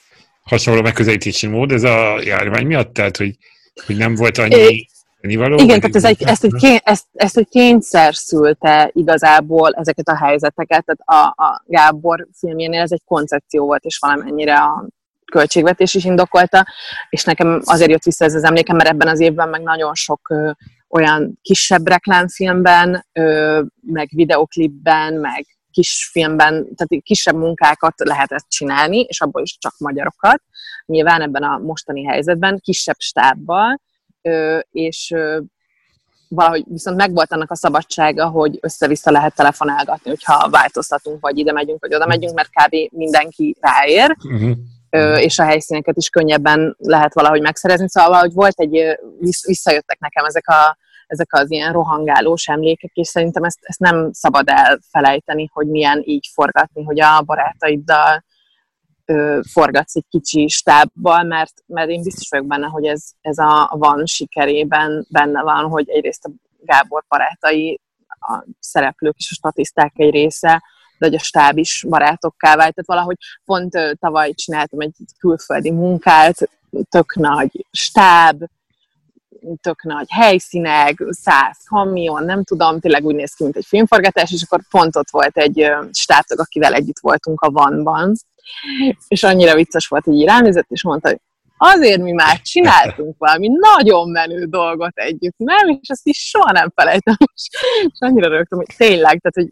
hasonló megközelítési mód, ez a járvány miatt? Tehát, hogy, hogy nem volt annyi... Való, Igen, tehát ez egy, ezt, egy kény, ezt, ezt egy kényszer szülte igazából ezeket a helyzeteket, tehát a, a Gábor filmjénél ez egy koncepció volt, és valamennyire a költségvetés is indokolta, és nekem azért jött vissza ez az emlékem, mert ebben az évben meg nagyon sok ö, olyan kisebb reklámfilmben, ö, meg videoklipben, meg kis filmben, tehát kisebb munkákat lehetett csinálni, és abból is csak magyarokat. Nyilván ebben a mostani helyzetben kisebb stábbal, és valahogy viszont megvolt annak a szabadsága, hogy össze-vissza lehet telefonálgatni, hogyha változtatunk, vagy ide megyünk, vagy oda megyünk, mert kb. mindenki ráér, uh-huh. és a helyszíneket is könnyebben lehet valahogy megszerezni. Szóval hogy volt egy, visszajöttek nekem ezek, a, ezek az ilyen rohangálós emlékek, és szerintem ezt, ezt nem szabad elfelejteni, hogy milyen így forgatni, hogy a barátaiddal ö, forgatsz egy kicsi stábbal, mert, mert én biztos vagyok benne, hogy ez, ez a van sikerében benne van, hogy egyrészt a Gábor barátai, a szereplők és a statiszták egy része, de hogy a stáb is barátokká vált. Tehát valahogy pont ö, tavaly csináltam egy külföldi munkát, tök nagy stáb, tök nagy helyszínek, száz kamion, nem tudom, tényleg úgy néz ki, mint egy filmforgatás, és akkor pont ott volt egy stábtag, akivel együtt voltunk a vanban, és annyira vicces volt, hogy így ránézett, és mondta, hogy azért mi már csináltunk valami nagyon menő dolgot együtt, nem? És ezt is soha nem felejtem. (laughs) És, annyira rögtön, hogy tényleg, tehát, hogy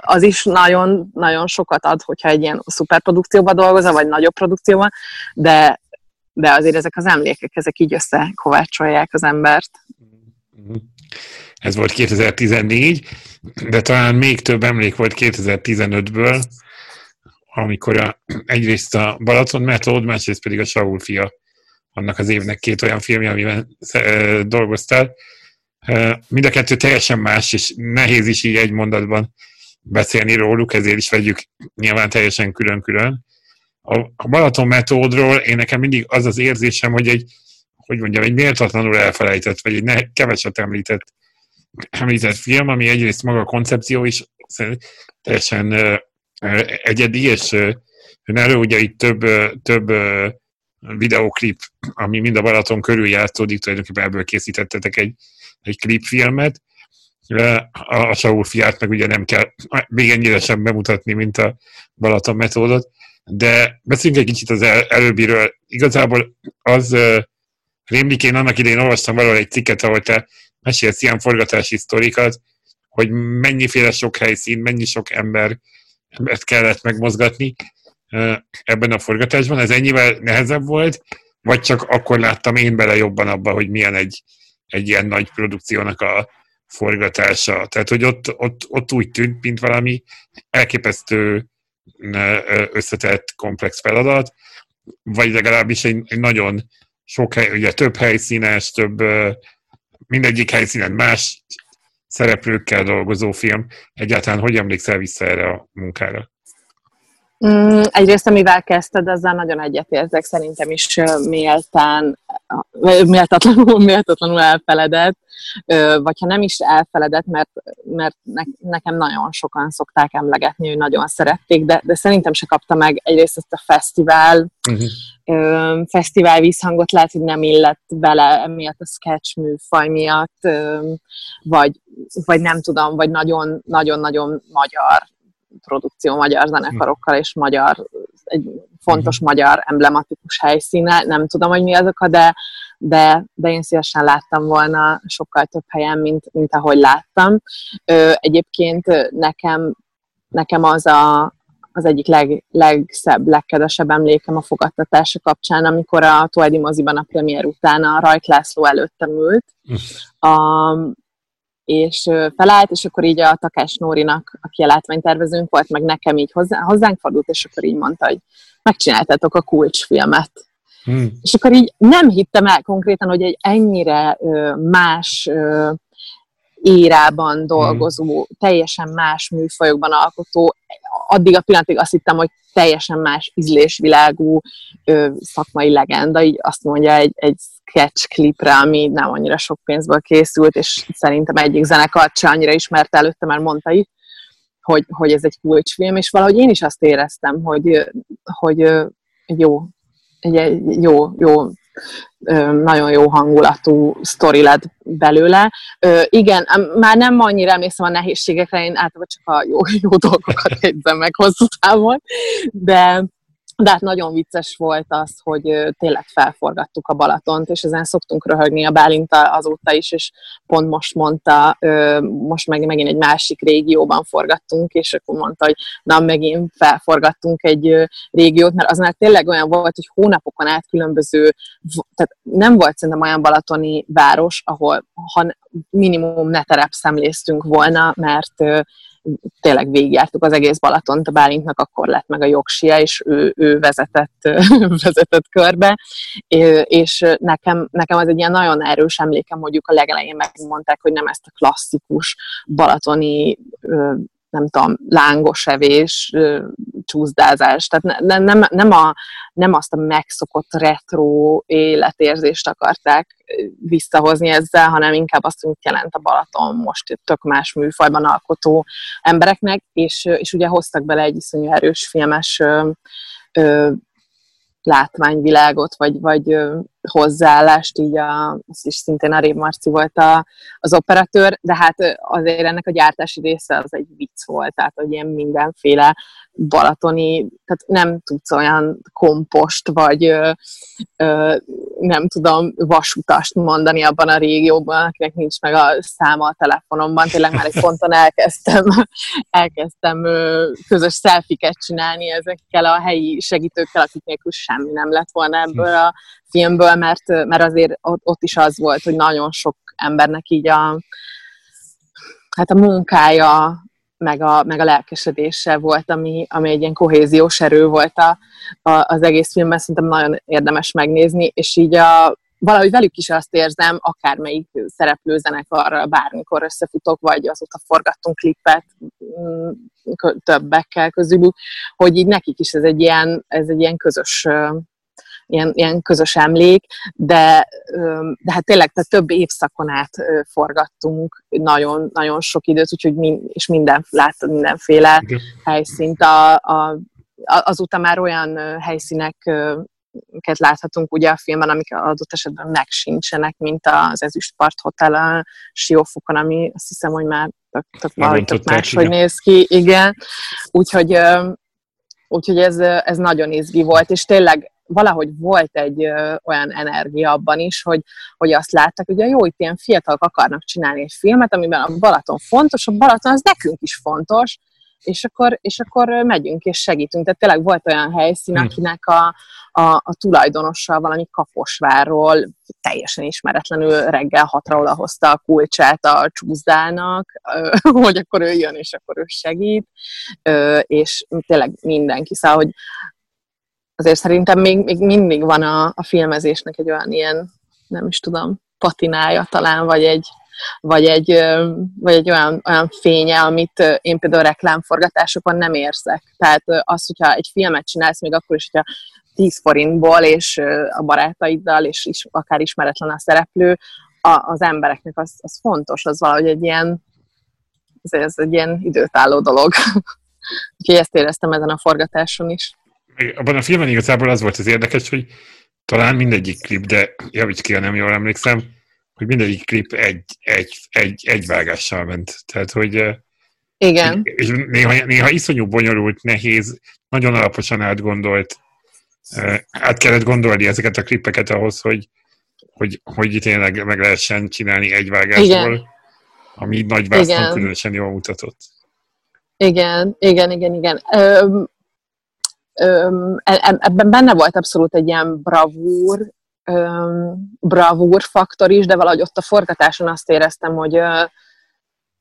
az is nagyon, nagyon sokat ad, hogyha egy ilyen szuperprodukcióban dolgozol, vagy nagyobb produkcióban, de, de azért ezek az emlékek, ezek így összekovácsolják az embert. Ez volt 2014, de talán még több emlék volt 2015-ből, amikor a, (clears throat) egyrészt a Balaton Metód, másrészt pedig a Saul fia, annak az évnek két olyan filmje, amiben dolgoztál. Mind a kettő teljesen más, és nehéz is így egy mondatban beszélni róluk, ezért is vegyük nyilván teljesen külön-külön. A, a Balaton Metódról én nekem mindig az az érzésem, hogy egy, hogy mondjam, egy méltatlanul elfelejtett, vagy egy ne, keveset említett, említett film, ami egyrészt maga a koncepció is teljesen egyedi, és erről ugye itt több, több videóklip, ami mind a Balaton körül játszódik, tulajdonképpen ebből készítettetek egy, egy klipfilmet. A Saul fiát meg ugye nem kell még ennyire sem bemutatni, mint a Balaton metódot, de beszéljünk egy kicsit az el, előbbiről. Igazából az rémlik, én annak idején olvastam valahol egy cikket, ahol te mesélsz ilyen forgatási sztorikat, hogy mennyiféle sok helyszín, mennyi sok ember, ezt kellett megmozgatni ebben a forgatásban. Ez ennyivel nehezebb volt, vagy csak akkor láttam én bele jobban abba, hogy milyen egy, egy ilyen nagy produkciónak a forgatása. Tehát, hogy ott, ott, ott úgy tűnt, mint valami elképesztő összetett, komplex feladat, vagy legalábbis egy, egy nagyon sok hely, ugye több helyszínes, több mindegyik helyszínen más szereplőkkel dolgozó film. Egyáltalán hogy emlékszel vissza erre a munkára? Mm, egyrészt, amivel kezdted, azzal nagyon egyetértek, szerintem is méltán, méltatlanul, (laughs) méltatlanul elfeledett, vagy ha nem is elfeledett, mert, mert nekem nagyon sokan szokták emlegetni, hogy nagyon szerették, de, de szerintem se kapta meg egyrészt ezt a fesztivál, uh-huh. fesztivál vízhangot, lehet, hogy nem illett bele emiatt a sketch műfaj miatt, vagy, vagy nem tudom, vagy nagyon-nagyon-nagyon magyar produkció magyar zenekarokkal és magyar, egy fontos uh-huh. magyar emblematikus helyszíne, nem tudom, hogy mi azok, de, de, de én szívesen láttam volna sokkal több helyen, mint, mint ahogy láttam. Ö, egyébként nekem, nekem az a, az egyik leg, legszebb, legkedvesebb emlékem a fogadtatása kapcsán, amikor a Toedi moziban a premier után a Rajk László előttem ült, a, és felállt, és akkor így a Takás Nórinak, aki a látványtervezőnk volt, meg nekem így hozzá, hozzánk fordult, és akkor így mondta, hogy megcsináltátok a kulcsfilmet. Hmm. És akkor így nem hittem el konkrétan, hogy egy ennyire ö, más ö, érában hmm. dolgozó, hmm. teljesen más műfajokban alkotó, addig a pillanatig azt hittem, hogy teljesen más ízlésvilágú ö, szakmai legenda, így azt mondja egy, egy sketch klipre, ami nem annyira sok pénzből készült, és szerintem egyik zenekart se annyira ismert előtte, mert mondta is, hogy, hogy ez egy kulcsfilm, és valahogy én is azt éreztem, hogy, hogy jó, egy jó, jó nagyon jó hangulatú sztori lett belőle. Igen, már nem annyira emlékszem a nehézségekre, én általában csak a jó, jó dolgokat jegyzem meg hosszú távon, de, de hát nagyon vicces volt az, hogy tényleg felforgattuk a Balatont, és ezen szoktunk röhögni a Bálinta azóta is, és pont most mondta, most meg megint egy másik régióban forgattunk, és akkor mondta, hogy na, megint felforgattunk egy régiót, mert az már tényleg olyan volt, hogy hónapokon át különböző, tehát nem volt szerintem olyan balatoni város, ahol ha minimum ne terepszemléztünk volna, mert tényleg végigjártuk az egész Balatont, a Bálintnak akkor lett meg a jogsia, és ő, ő vezetett, (laughs) vezetett körbe, és nekem, nekem az egy ilyen nagyon erős emlékem, mondjuk a legelején megmondták, hogy nem ezt a klasszikus balatoni nem tudom, lángos evés, csúszdázás. Tehát ne, nem, nem, a, nem azt a megszokott retro életérzést akarták visszahozni ezzel, hanem inkább azt, hogy jelent a Balaton most tök más műfajban alkotó embereknek, és, és ugye hoztak bele egy iszonyú erős filmes ö, ö, látványvilágot, vagy, vagy hozzáállást, így a, az is szintén a Rév Marci volt a, az operatőr, de hát azért ennek a gyártási része az egy vicc volt, tehát hogy ilyen mindenféle balatoni, tehát nem tudsz olyan kompost, vagy ö, ö, nem tudom, vasutast mondani abban a régióban, akinek nincs meg a száma a telefonomban. Tényleg már egy (laughs) ponton elkezdtem, elkezdtem közös szelfiket csinálni ezekkel a helyi segítőkkel, akik nélkül semmi nem lett volna ebből a filmből, mert, mert azért ott, ott is az volt, hogy nagyon sok embernek így a, hát a munkája, meg a, meg a lelkesedése volt, ami, ami egy ilyen kohéziós erő volt a, a, az egész filmben, szerintem nagyon érdemes megnézni, és így a, valahogy velük is azt érzem, akármelyik szereplő zenekarral bármikor összefutok, vagy azóta forgattunk klippet mm, többekkel közülük, hogy így nekik is ez egy ilyen, ez egy ilyen közös ilyen, ilyen közös emlék, de, de hát tényleg tehát több évszakon át forgattunk nagyon, nagyon sok időt, úgyhogy min, és minden, láttad mindenféle Igen. helyszínt. A, a, azóta már olyan helyszínek láthatunk ugye a filmben, amik adott esetben meg sincsenek, mint az Ezüstpart Hotel a Siófokon, ami azt hiszem, hogy már tök, tök, valahogy tök máshogy néz ki, igen. Úgyhogy, úgyhogy ez, ez nagyon izgi volt, és tényleg valahogy volt egy ö, olyan energia abban is, hogy, hogy azt látták, hogy jó, itt ilyen fiatalok akarnak csinálni egy filmet, amiben a Balaton fontos, a Balaton az nekünk is fontos, és akkor, és akkor megyünk és segítünk. Tehát tényleg volt olyan helyszín, hmm. akinek a, a, a tulajdonossal valami Kaposvárról teljesen ismeretlenül reggel hatra odahozta a kulcsát a csúszdának, (laughs) hogy akkor ő jön, és akkor ő segít, és tényleg mindenki. Szóval, hogy azért szerintem még, még mindig van a, a filmezésnek egy olyan ilyen, nem is tudom, patinája talán, vagy egy, vagy egy, vagy egy olyan, olyan fénye, amit én például reklámforgatásokon nem érzek. Tehát az, hogyha egy filmet csinálsz, még akkor is, hogyha 10 forintból, és a barátaiddal, és is, akár ismeretlen a szereplő, a, az embereknek az, az fontos, az valahogy egy ilyen, ez, ez egy ilyen időtálló dolog. (laughs) Úgyhogy ezt éreztem ezen a forgatáson is abban a filmben igazából az volt az érdekes, hogy talán mindegyik klip, de javíts ki, ha nem jól emlékszem, hogy mindegyik klip egy, egy, egy, egy vágással ment. Tehát, hogy igen. És néha, néha iszonyú bonyolult, nehéz, nagyon alaposan átgondolt, át kellett gondolni ezeket a klippeket ahhoz, hogy, hogy, hogy tényleg meg lehessen csinálni egy vágásból, Igen. ami nagy vásznon különösen jól mutatott. Igen, igen, igen, igen e, ebben benne volt abszolút egy ilyen bravúr, bravúr faktor is, de valahogy ott a forgatáson azt éreztem, hogy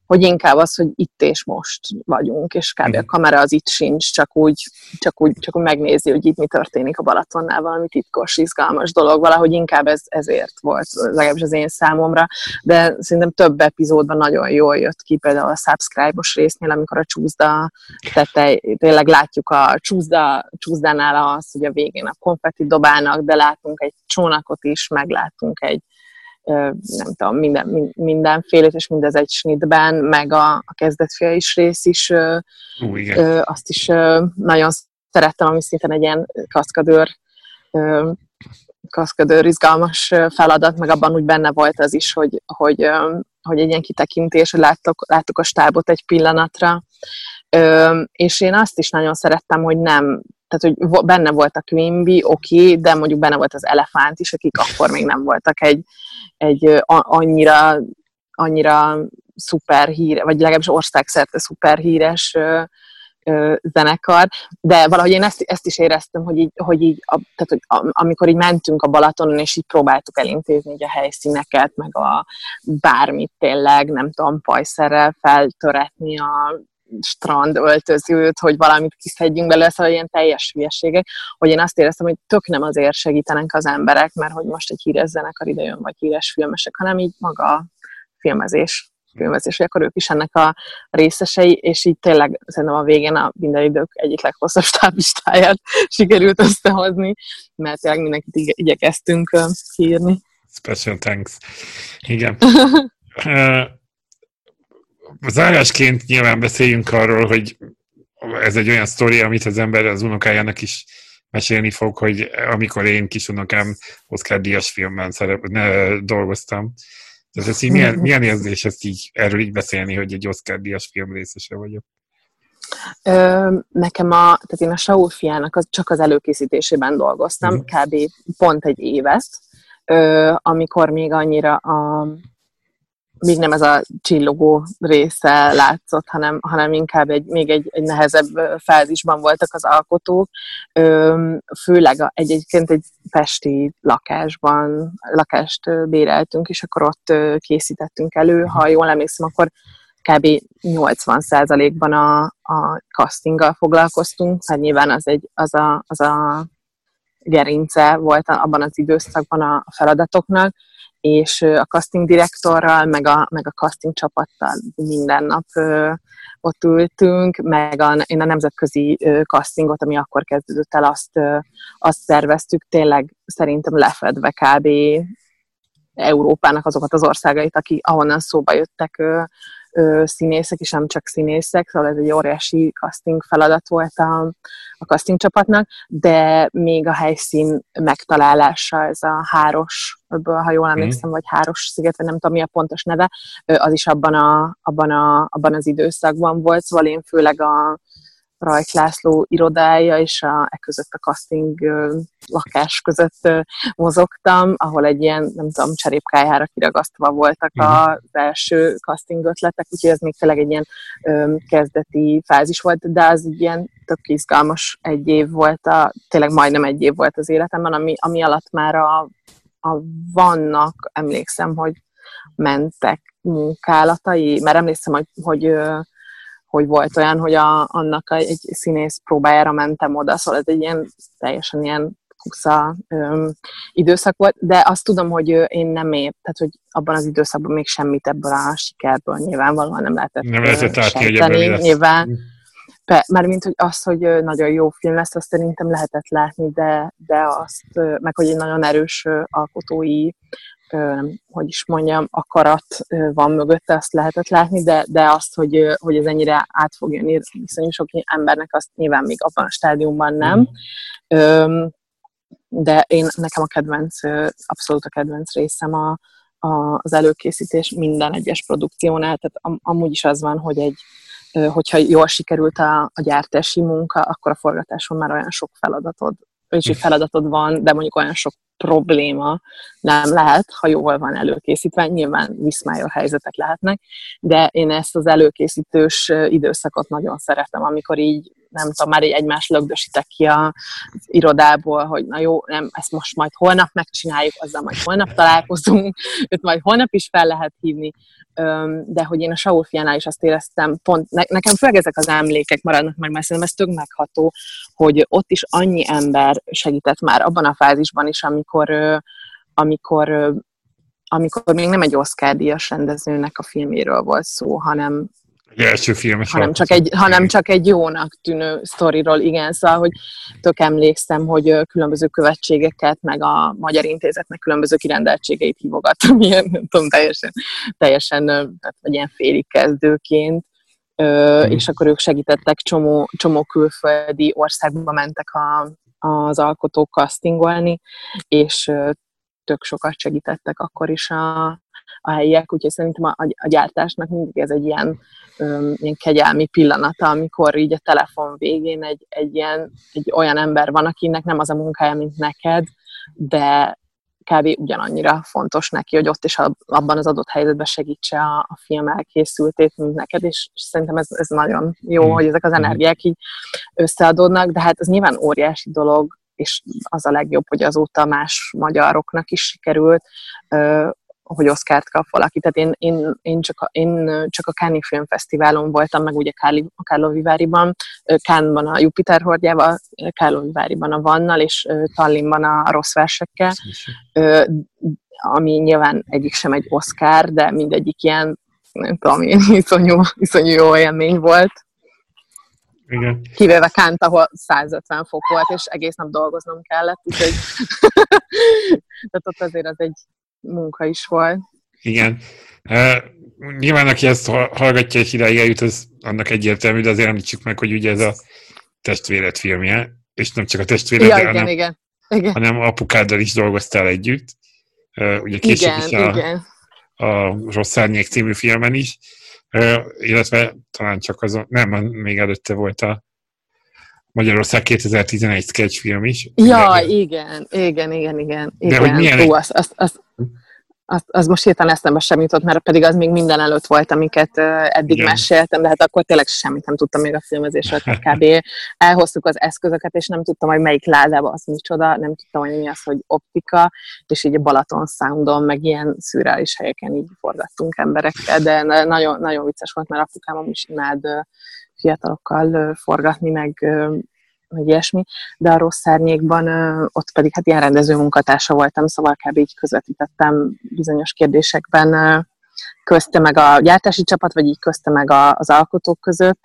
hogy inkább az, hogy itt és most vagyunk, és kb. a kamera az itt sincs, csak úgy, csak úgy, csak úgy megnézi, hogy itt mi történik a Balatonnál, valami titkos, izgalmas dolog, valahogy inkább ez, ezért volt, legalábbis az én számomra, de szerintem több epizódban nagyon jól jött ki, például a subscribe-os résznél, amikor a csúszda tetej, tényleg látjuk a csúszda, csúszdánál az, hogy a végén a konfetti dobálnak, de látunk egy csónakot is, meglátunk egy nem tudom, minden, mindenfélét, és mindez egy snitben, meg a, a kezdetfia is rész is, Ú, igen. azt is nagyon szerettem, ami szintén egy ilyen kaszkadőr, kaszkadőr izgalmas feladat, meg abban úgy benne volt az is, hogy, hogy, hogy egy ilyen kitekintés, hogy láttuk, láttuk a stábot egy pillanatra, és én azt is nagyon szerettem, hogy nem tehát hogy benne volt a Quimby, oké, okay, de mondjuk benne volt az elefánt is, akik akkor még nem voltak egy, egy annyira, annyira szuper híre, vagy legalábbis országszerte szuper híres zenekar, de valahogy én ezt, ezt is éreztem, hogy így, hogy így a, tehát, hogy amikor így mentünk a Balatonon, és így próbáltuk elintézni így a helyszíneket, meg a bármit tényleg, nem tudom, pajszerrel feltöretni a strand öltözőt, hogy valamit kiszedjünk belőle, szóval ilyen teljes hülyeségek, hogy én azt éreztem, hogy tök nem azért segítenek az emberek, mert hogy most egy híres zenekar ide jön, vagy híres filmesek, hanem így maga a filmezés filmezés, hogy akkor ők is ennek a részesei, és így tényleg szerintem a végén a minden idők egyik leghosszabb stáblistáját (laughs) sikerült összehozni, mert tényleg mindenkit igyekeztünk írni. Special thanks. Igen. (laughs) zárásként nyilván beszéljünk arról, hogy ez egy olyan sztori, amit az ember az unokájának is mesélni fog, hogy amikor én kis unokám Oscar Díjas filmben szerep, ne, dolgoztam. Tehát ez így milyen, milyen érzés ezt így, erről így beszélni, hogy egy Oscar Díjas film részese vagyok? Ö, nekem a, tehát én a Saul fiának az, csak az előkészítésében dolgoztam, mm. kb. pont egy évet, ö, amikor még annyira a, még nem ez a csillogó része látszott, hanem, hanem inkább egy, még egy, egy nehezebb fázisban voltak az alkotók. Főleg egy, egyébként egy pesti lakásban, lakást béreltünk, és akkor ott készítettünk elő. Ha jól emlékszem, akkor kb. 80%-ban a, a castinggal foglalkoztunk, hát nyilván az, egy, az, a, az a gerince volt abban az időszakban a feladatoknak, és a casting direktorral, meg a, meg a casting csapattal minden nap ott ültünk, meg a, én a nemzetközi castingot, ami akkor kezdődött el, azt, ö, azt szerveztük, tényleg szerintem lefedve kb. Európának azokat az országait, aki, ahonnan szóba jöttek ö, ö, színészek, és nem csak színészek, szóval ez egy óriási casting feladat volt a, a casting csapatnak, de még a helyszín megtalálása, ez a háros, ebből, ha jól emlékszem, mm. vagy háros sziget, vagy nem tudom mi a pontos neve, az is abban, a, abban, a, abban az időszakban volt, szóval én főleg a, Rajk László irodája és a, e között a casting lakás között mozogtam, ahol egy ilyen, nem tudom, cserépkájára kiragasztva voltak mhm. az első casting ötletek, úgyhogy ez még tényleg egy ilyen kezdeti fázis volt, de az egy ilyen tök izgalmas egy év volt, a, tényleg majdnem egy év volt az életemben, ami, ami alatt már a, a vannak, emlékszem, hogy mentek munkálatai, mert emlékszem, hogy, hogy hogy volt olyan, hogy a, annak egy színész próbájára mentem oda, szóval ez egy ilyen teljesen ilyen kusza öm, időszak volt, de azt tudom, hogy én nem épp, tehát hogy abban az időszakban még semmit ebből a sikerből nyilvánvalóan nem lehetett Nem lehetett látni, hogy ebből nyilván. Mármint, hogy az, hogy nagyon jó film lesz, azt szerintem lehetett látni, de, de azt, meg hogy egy nagyon erős alkotói hogy is mondjam, akarat van mögötte, azt lehetett látni, de, de azt, hogy, hogy ez ennyire át fog jönni viszonylag sok embernek, azt nyilván még abban a stádiumban nem. Mm. De én, nekem a kedvenc, abszolút a kedvenc részem a, a, az előkészítés minden egyes produkciónál, tehát am, amúgy is az van, hogy egy, hogyha jól sikerült a, a gyártási munka, akkor a forgatáson már olyan sok feladatod, és feladatod van, de mondjuk olyan sok probléma nem lehet, ha jól van előkészítve. Nyilván viszmájor helyzetek lehetnek, de én ezt az előkészítős időszakot nagyon szeretem, amikor így nem tudom, már egy egymás lögdösítek ki az irodából, hogy na jó, nem, ezt most majd holnap megcsináljuk, azzal majd holnap találkozunk, (laughs) őt majd holnap is fel lehet hívni, de hogy én a Saul fiánál is azt éreztem, pont nekem főleg ezek az emlékek maradnak meg, mert szerintem ez tök megható, hogy ott is annyi ember segített már abban a fázisban is, amikor, amikor amikor még nem egy Oscar-díjas rendezőnek a filméről volt szó, hanem egy első filmes hanem csak, egy, hanem csak egy jónak tűnő sztoriról, igen, szóval, hogy tök emlékszem, hogy különböző követségeket, meg a Magyar Intézetnek különböző kirendeltségeit hívogattam, (laughs) ilyen, nem tudom, teljesen, teljesen tehát, vagy ilyen félig kezdőként, mm. és akkor ők segítettek, csomó, csomó külföldi országba mentek a, az alkotók castingolni, és tök sokat segítettek akkor is a, a helyiek, úgyhogy szerintem a, a gyártásnak mindig ez egy ilyen, öm, ilyen kegyelmi pillanata, amikor így a telefon végén egy, egy, ilyen, egy olyan ember van, akinek nem az a munkája, mint neked, de kb. ugyanannyira fontos neki, hogy ott is abban az adott helyzetben segítse a, a film elkészültét, mint neked, és, és szerintem ez, ez nagyon jó, mm. hogy ezek az energiák így összeadódnak, de hát ez nyilván óriási dolog, és az a legjobb, hogy azóta más magyaroknak is sikerült, hogy Oszkárt kap valaki. Tehát én, én, én, csak, a, én csak a Cannes Filmfesztiválon voltam, meg ugye a Kárló Viváriban, Kánban a Jupiter hordjával, Kárló Viváriban a Vannal, és Tallinnban a rossz versekkel, ami nyilván egyik sem egy Oscar, de mindegyik ilyen, nem tudom, ilyen (laughs) iszonyú, iszonyú jó élmény volt. Igen. Kivéve Kánt, ahol 150 fok volt, és egész nap dolgoznom kellett, úgyhogy (laughs) tehát ott azért az egy munka is volt. Igen. Uh, nyilván, aki ezt hallgatja és ideig eljut, az annak egyértelmű, de azért említsük meg, hogy ugye ez a testvéred filmje, és nem csak a testvéred, ja, igen, hanem, igen. igen. hanem apukáddal is dolgoztál együtt. Uh, ugye később igen, is a, igen. a Rossz Árnyék című filmen is, uh, illetve talán csak azon, nem, még előtte volt a Magyarország 2011 sketchfilm is. Ja, de, igen, igen, igen, igen. De igen. hogy milyen... Ó, az, az, az, az, az most hirtelen eszembe sem jutott, mert pedig az még minden előtt volt, amiket eddig Igen. meséltem, de hát akkor tényleg semmit nem tudtam még a filmezésről, kb. (laughs) elhoztuk az eszközöket, és nem tudtam, hogy melyik ládába az micsoda, nem tudtam, hogy mi az, hogy optika, és így a Balaton Soundon, meg ilyen szürreális helyeken így forgattunk emberekkel, de nagyon, nagyon vicces volt, mert apukám is imád fiatalokkal forgatni, meg vagy ilyesmi, de a rossz szárnyékban ott pedig hát ilyen rendező munkatársa voltam, szóval kb. így közvetítettem bizonyos kérdésekben közte meg a gyártási csapat, vagy így közte meg a, az alkotók között.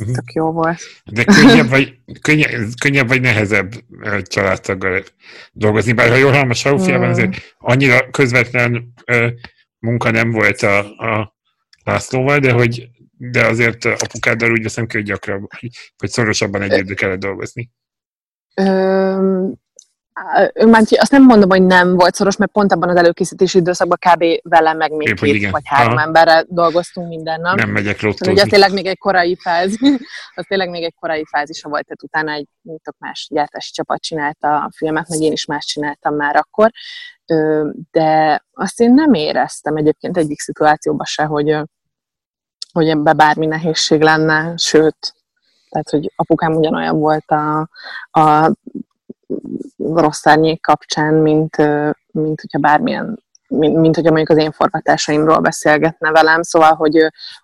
uh-huh. tök jó volt. De könnyebb vagy, könnyebb, könnyebb vagy nehezebb családtaggal dolgozni, bár ha jól hallom a Saufiában, hmm. azért annyira közvetlen munka nem volt a, a Lászlóval, de hogy de azért apukáddal úgy veszem ki, hogy gyakran, hogy szorosabban együtt kellett dolgozni. Öm, azt nem mondom, hogy nem volt szoros, mert pont abban az előkészítési időszakban kb. velem meg még Épp, két igen. vagy három Aha. emberre dolgoztunk minden nap. Nem megyek lottózni. Ugye tényleg még egy korai fázis, (laughs) az tényleg még egy korai fázisa volt, tehát utána egy tök más gyártási csapat csinálta a filmet, meg én is más csináltam már akkor, de azt én nem éreztem egyébként egyik szituációban se, hogy hogy ebbe bármi nehézség lenne, sőt, tehát, hogy apukám ugyanolyan volt a, a rossz árnyék kapcsán, mint, mint hogyha bármilyen mint, mint hogyha mondjuk az én forgatásaimról beszélgetne velem, szóval, hogy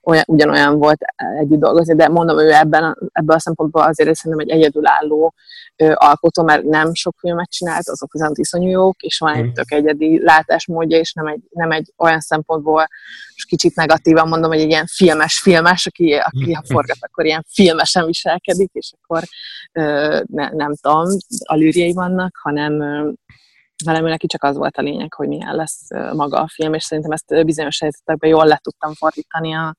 olyan, ugyanolyan volt együtt dolgozni, de mondom, ő ebben, ebben a szempontból azért szerintem egy egyedülálló ö, alkotó, mert nem sok filmet csinált, azok viszont iszonyú jók, és van egy mm. tök egyedi látásmódja, és nem egy, nem egy olyan szempontból, és kicsit negatívan mondom, hogy egy ilyen filmes filmes, aki, aki ha forgat, akkor ilyen filmesen viselkedik, és akkor ö, ne, nem tudom, alűrjei vannak, hanem hanem neki csak az volt a lényeg, hogy milyen lesz maga a film, és szerintem ezt bizonyos helyzetekben jól le tudtam fordítani a,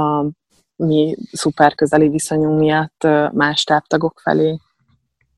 a mi szuper közeli viszonyunk miatt más táptagok felé.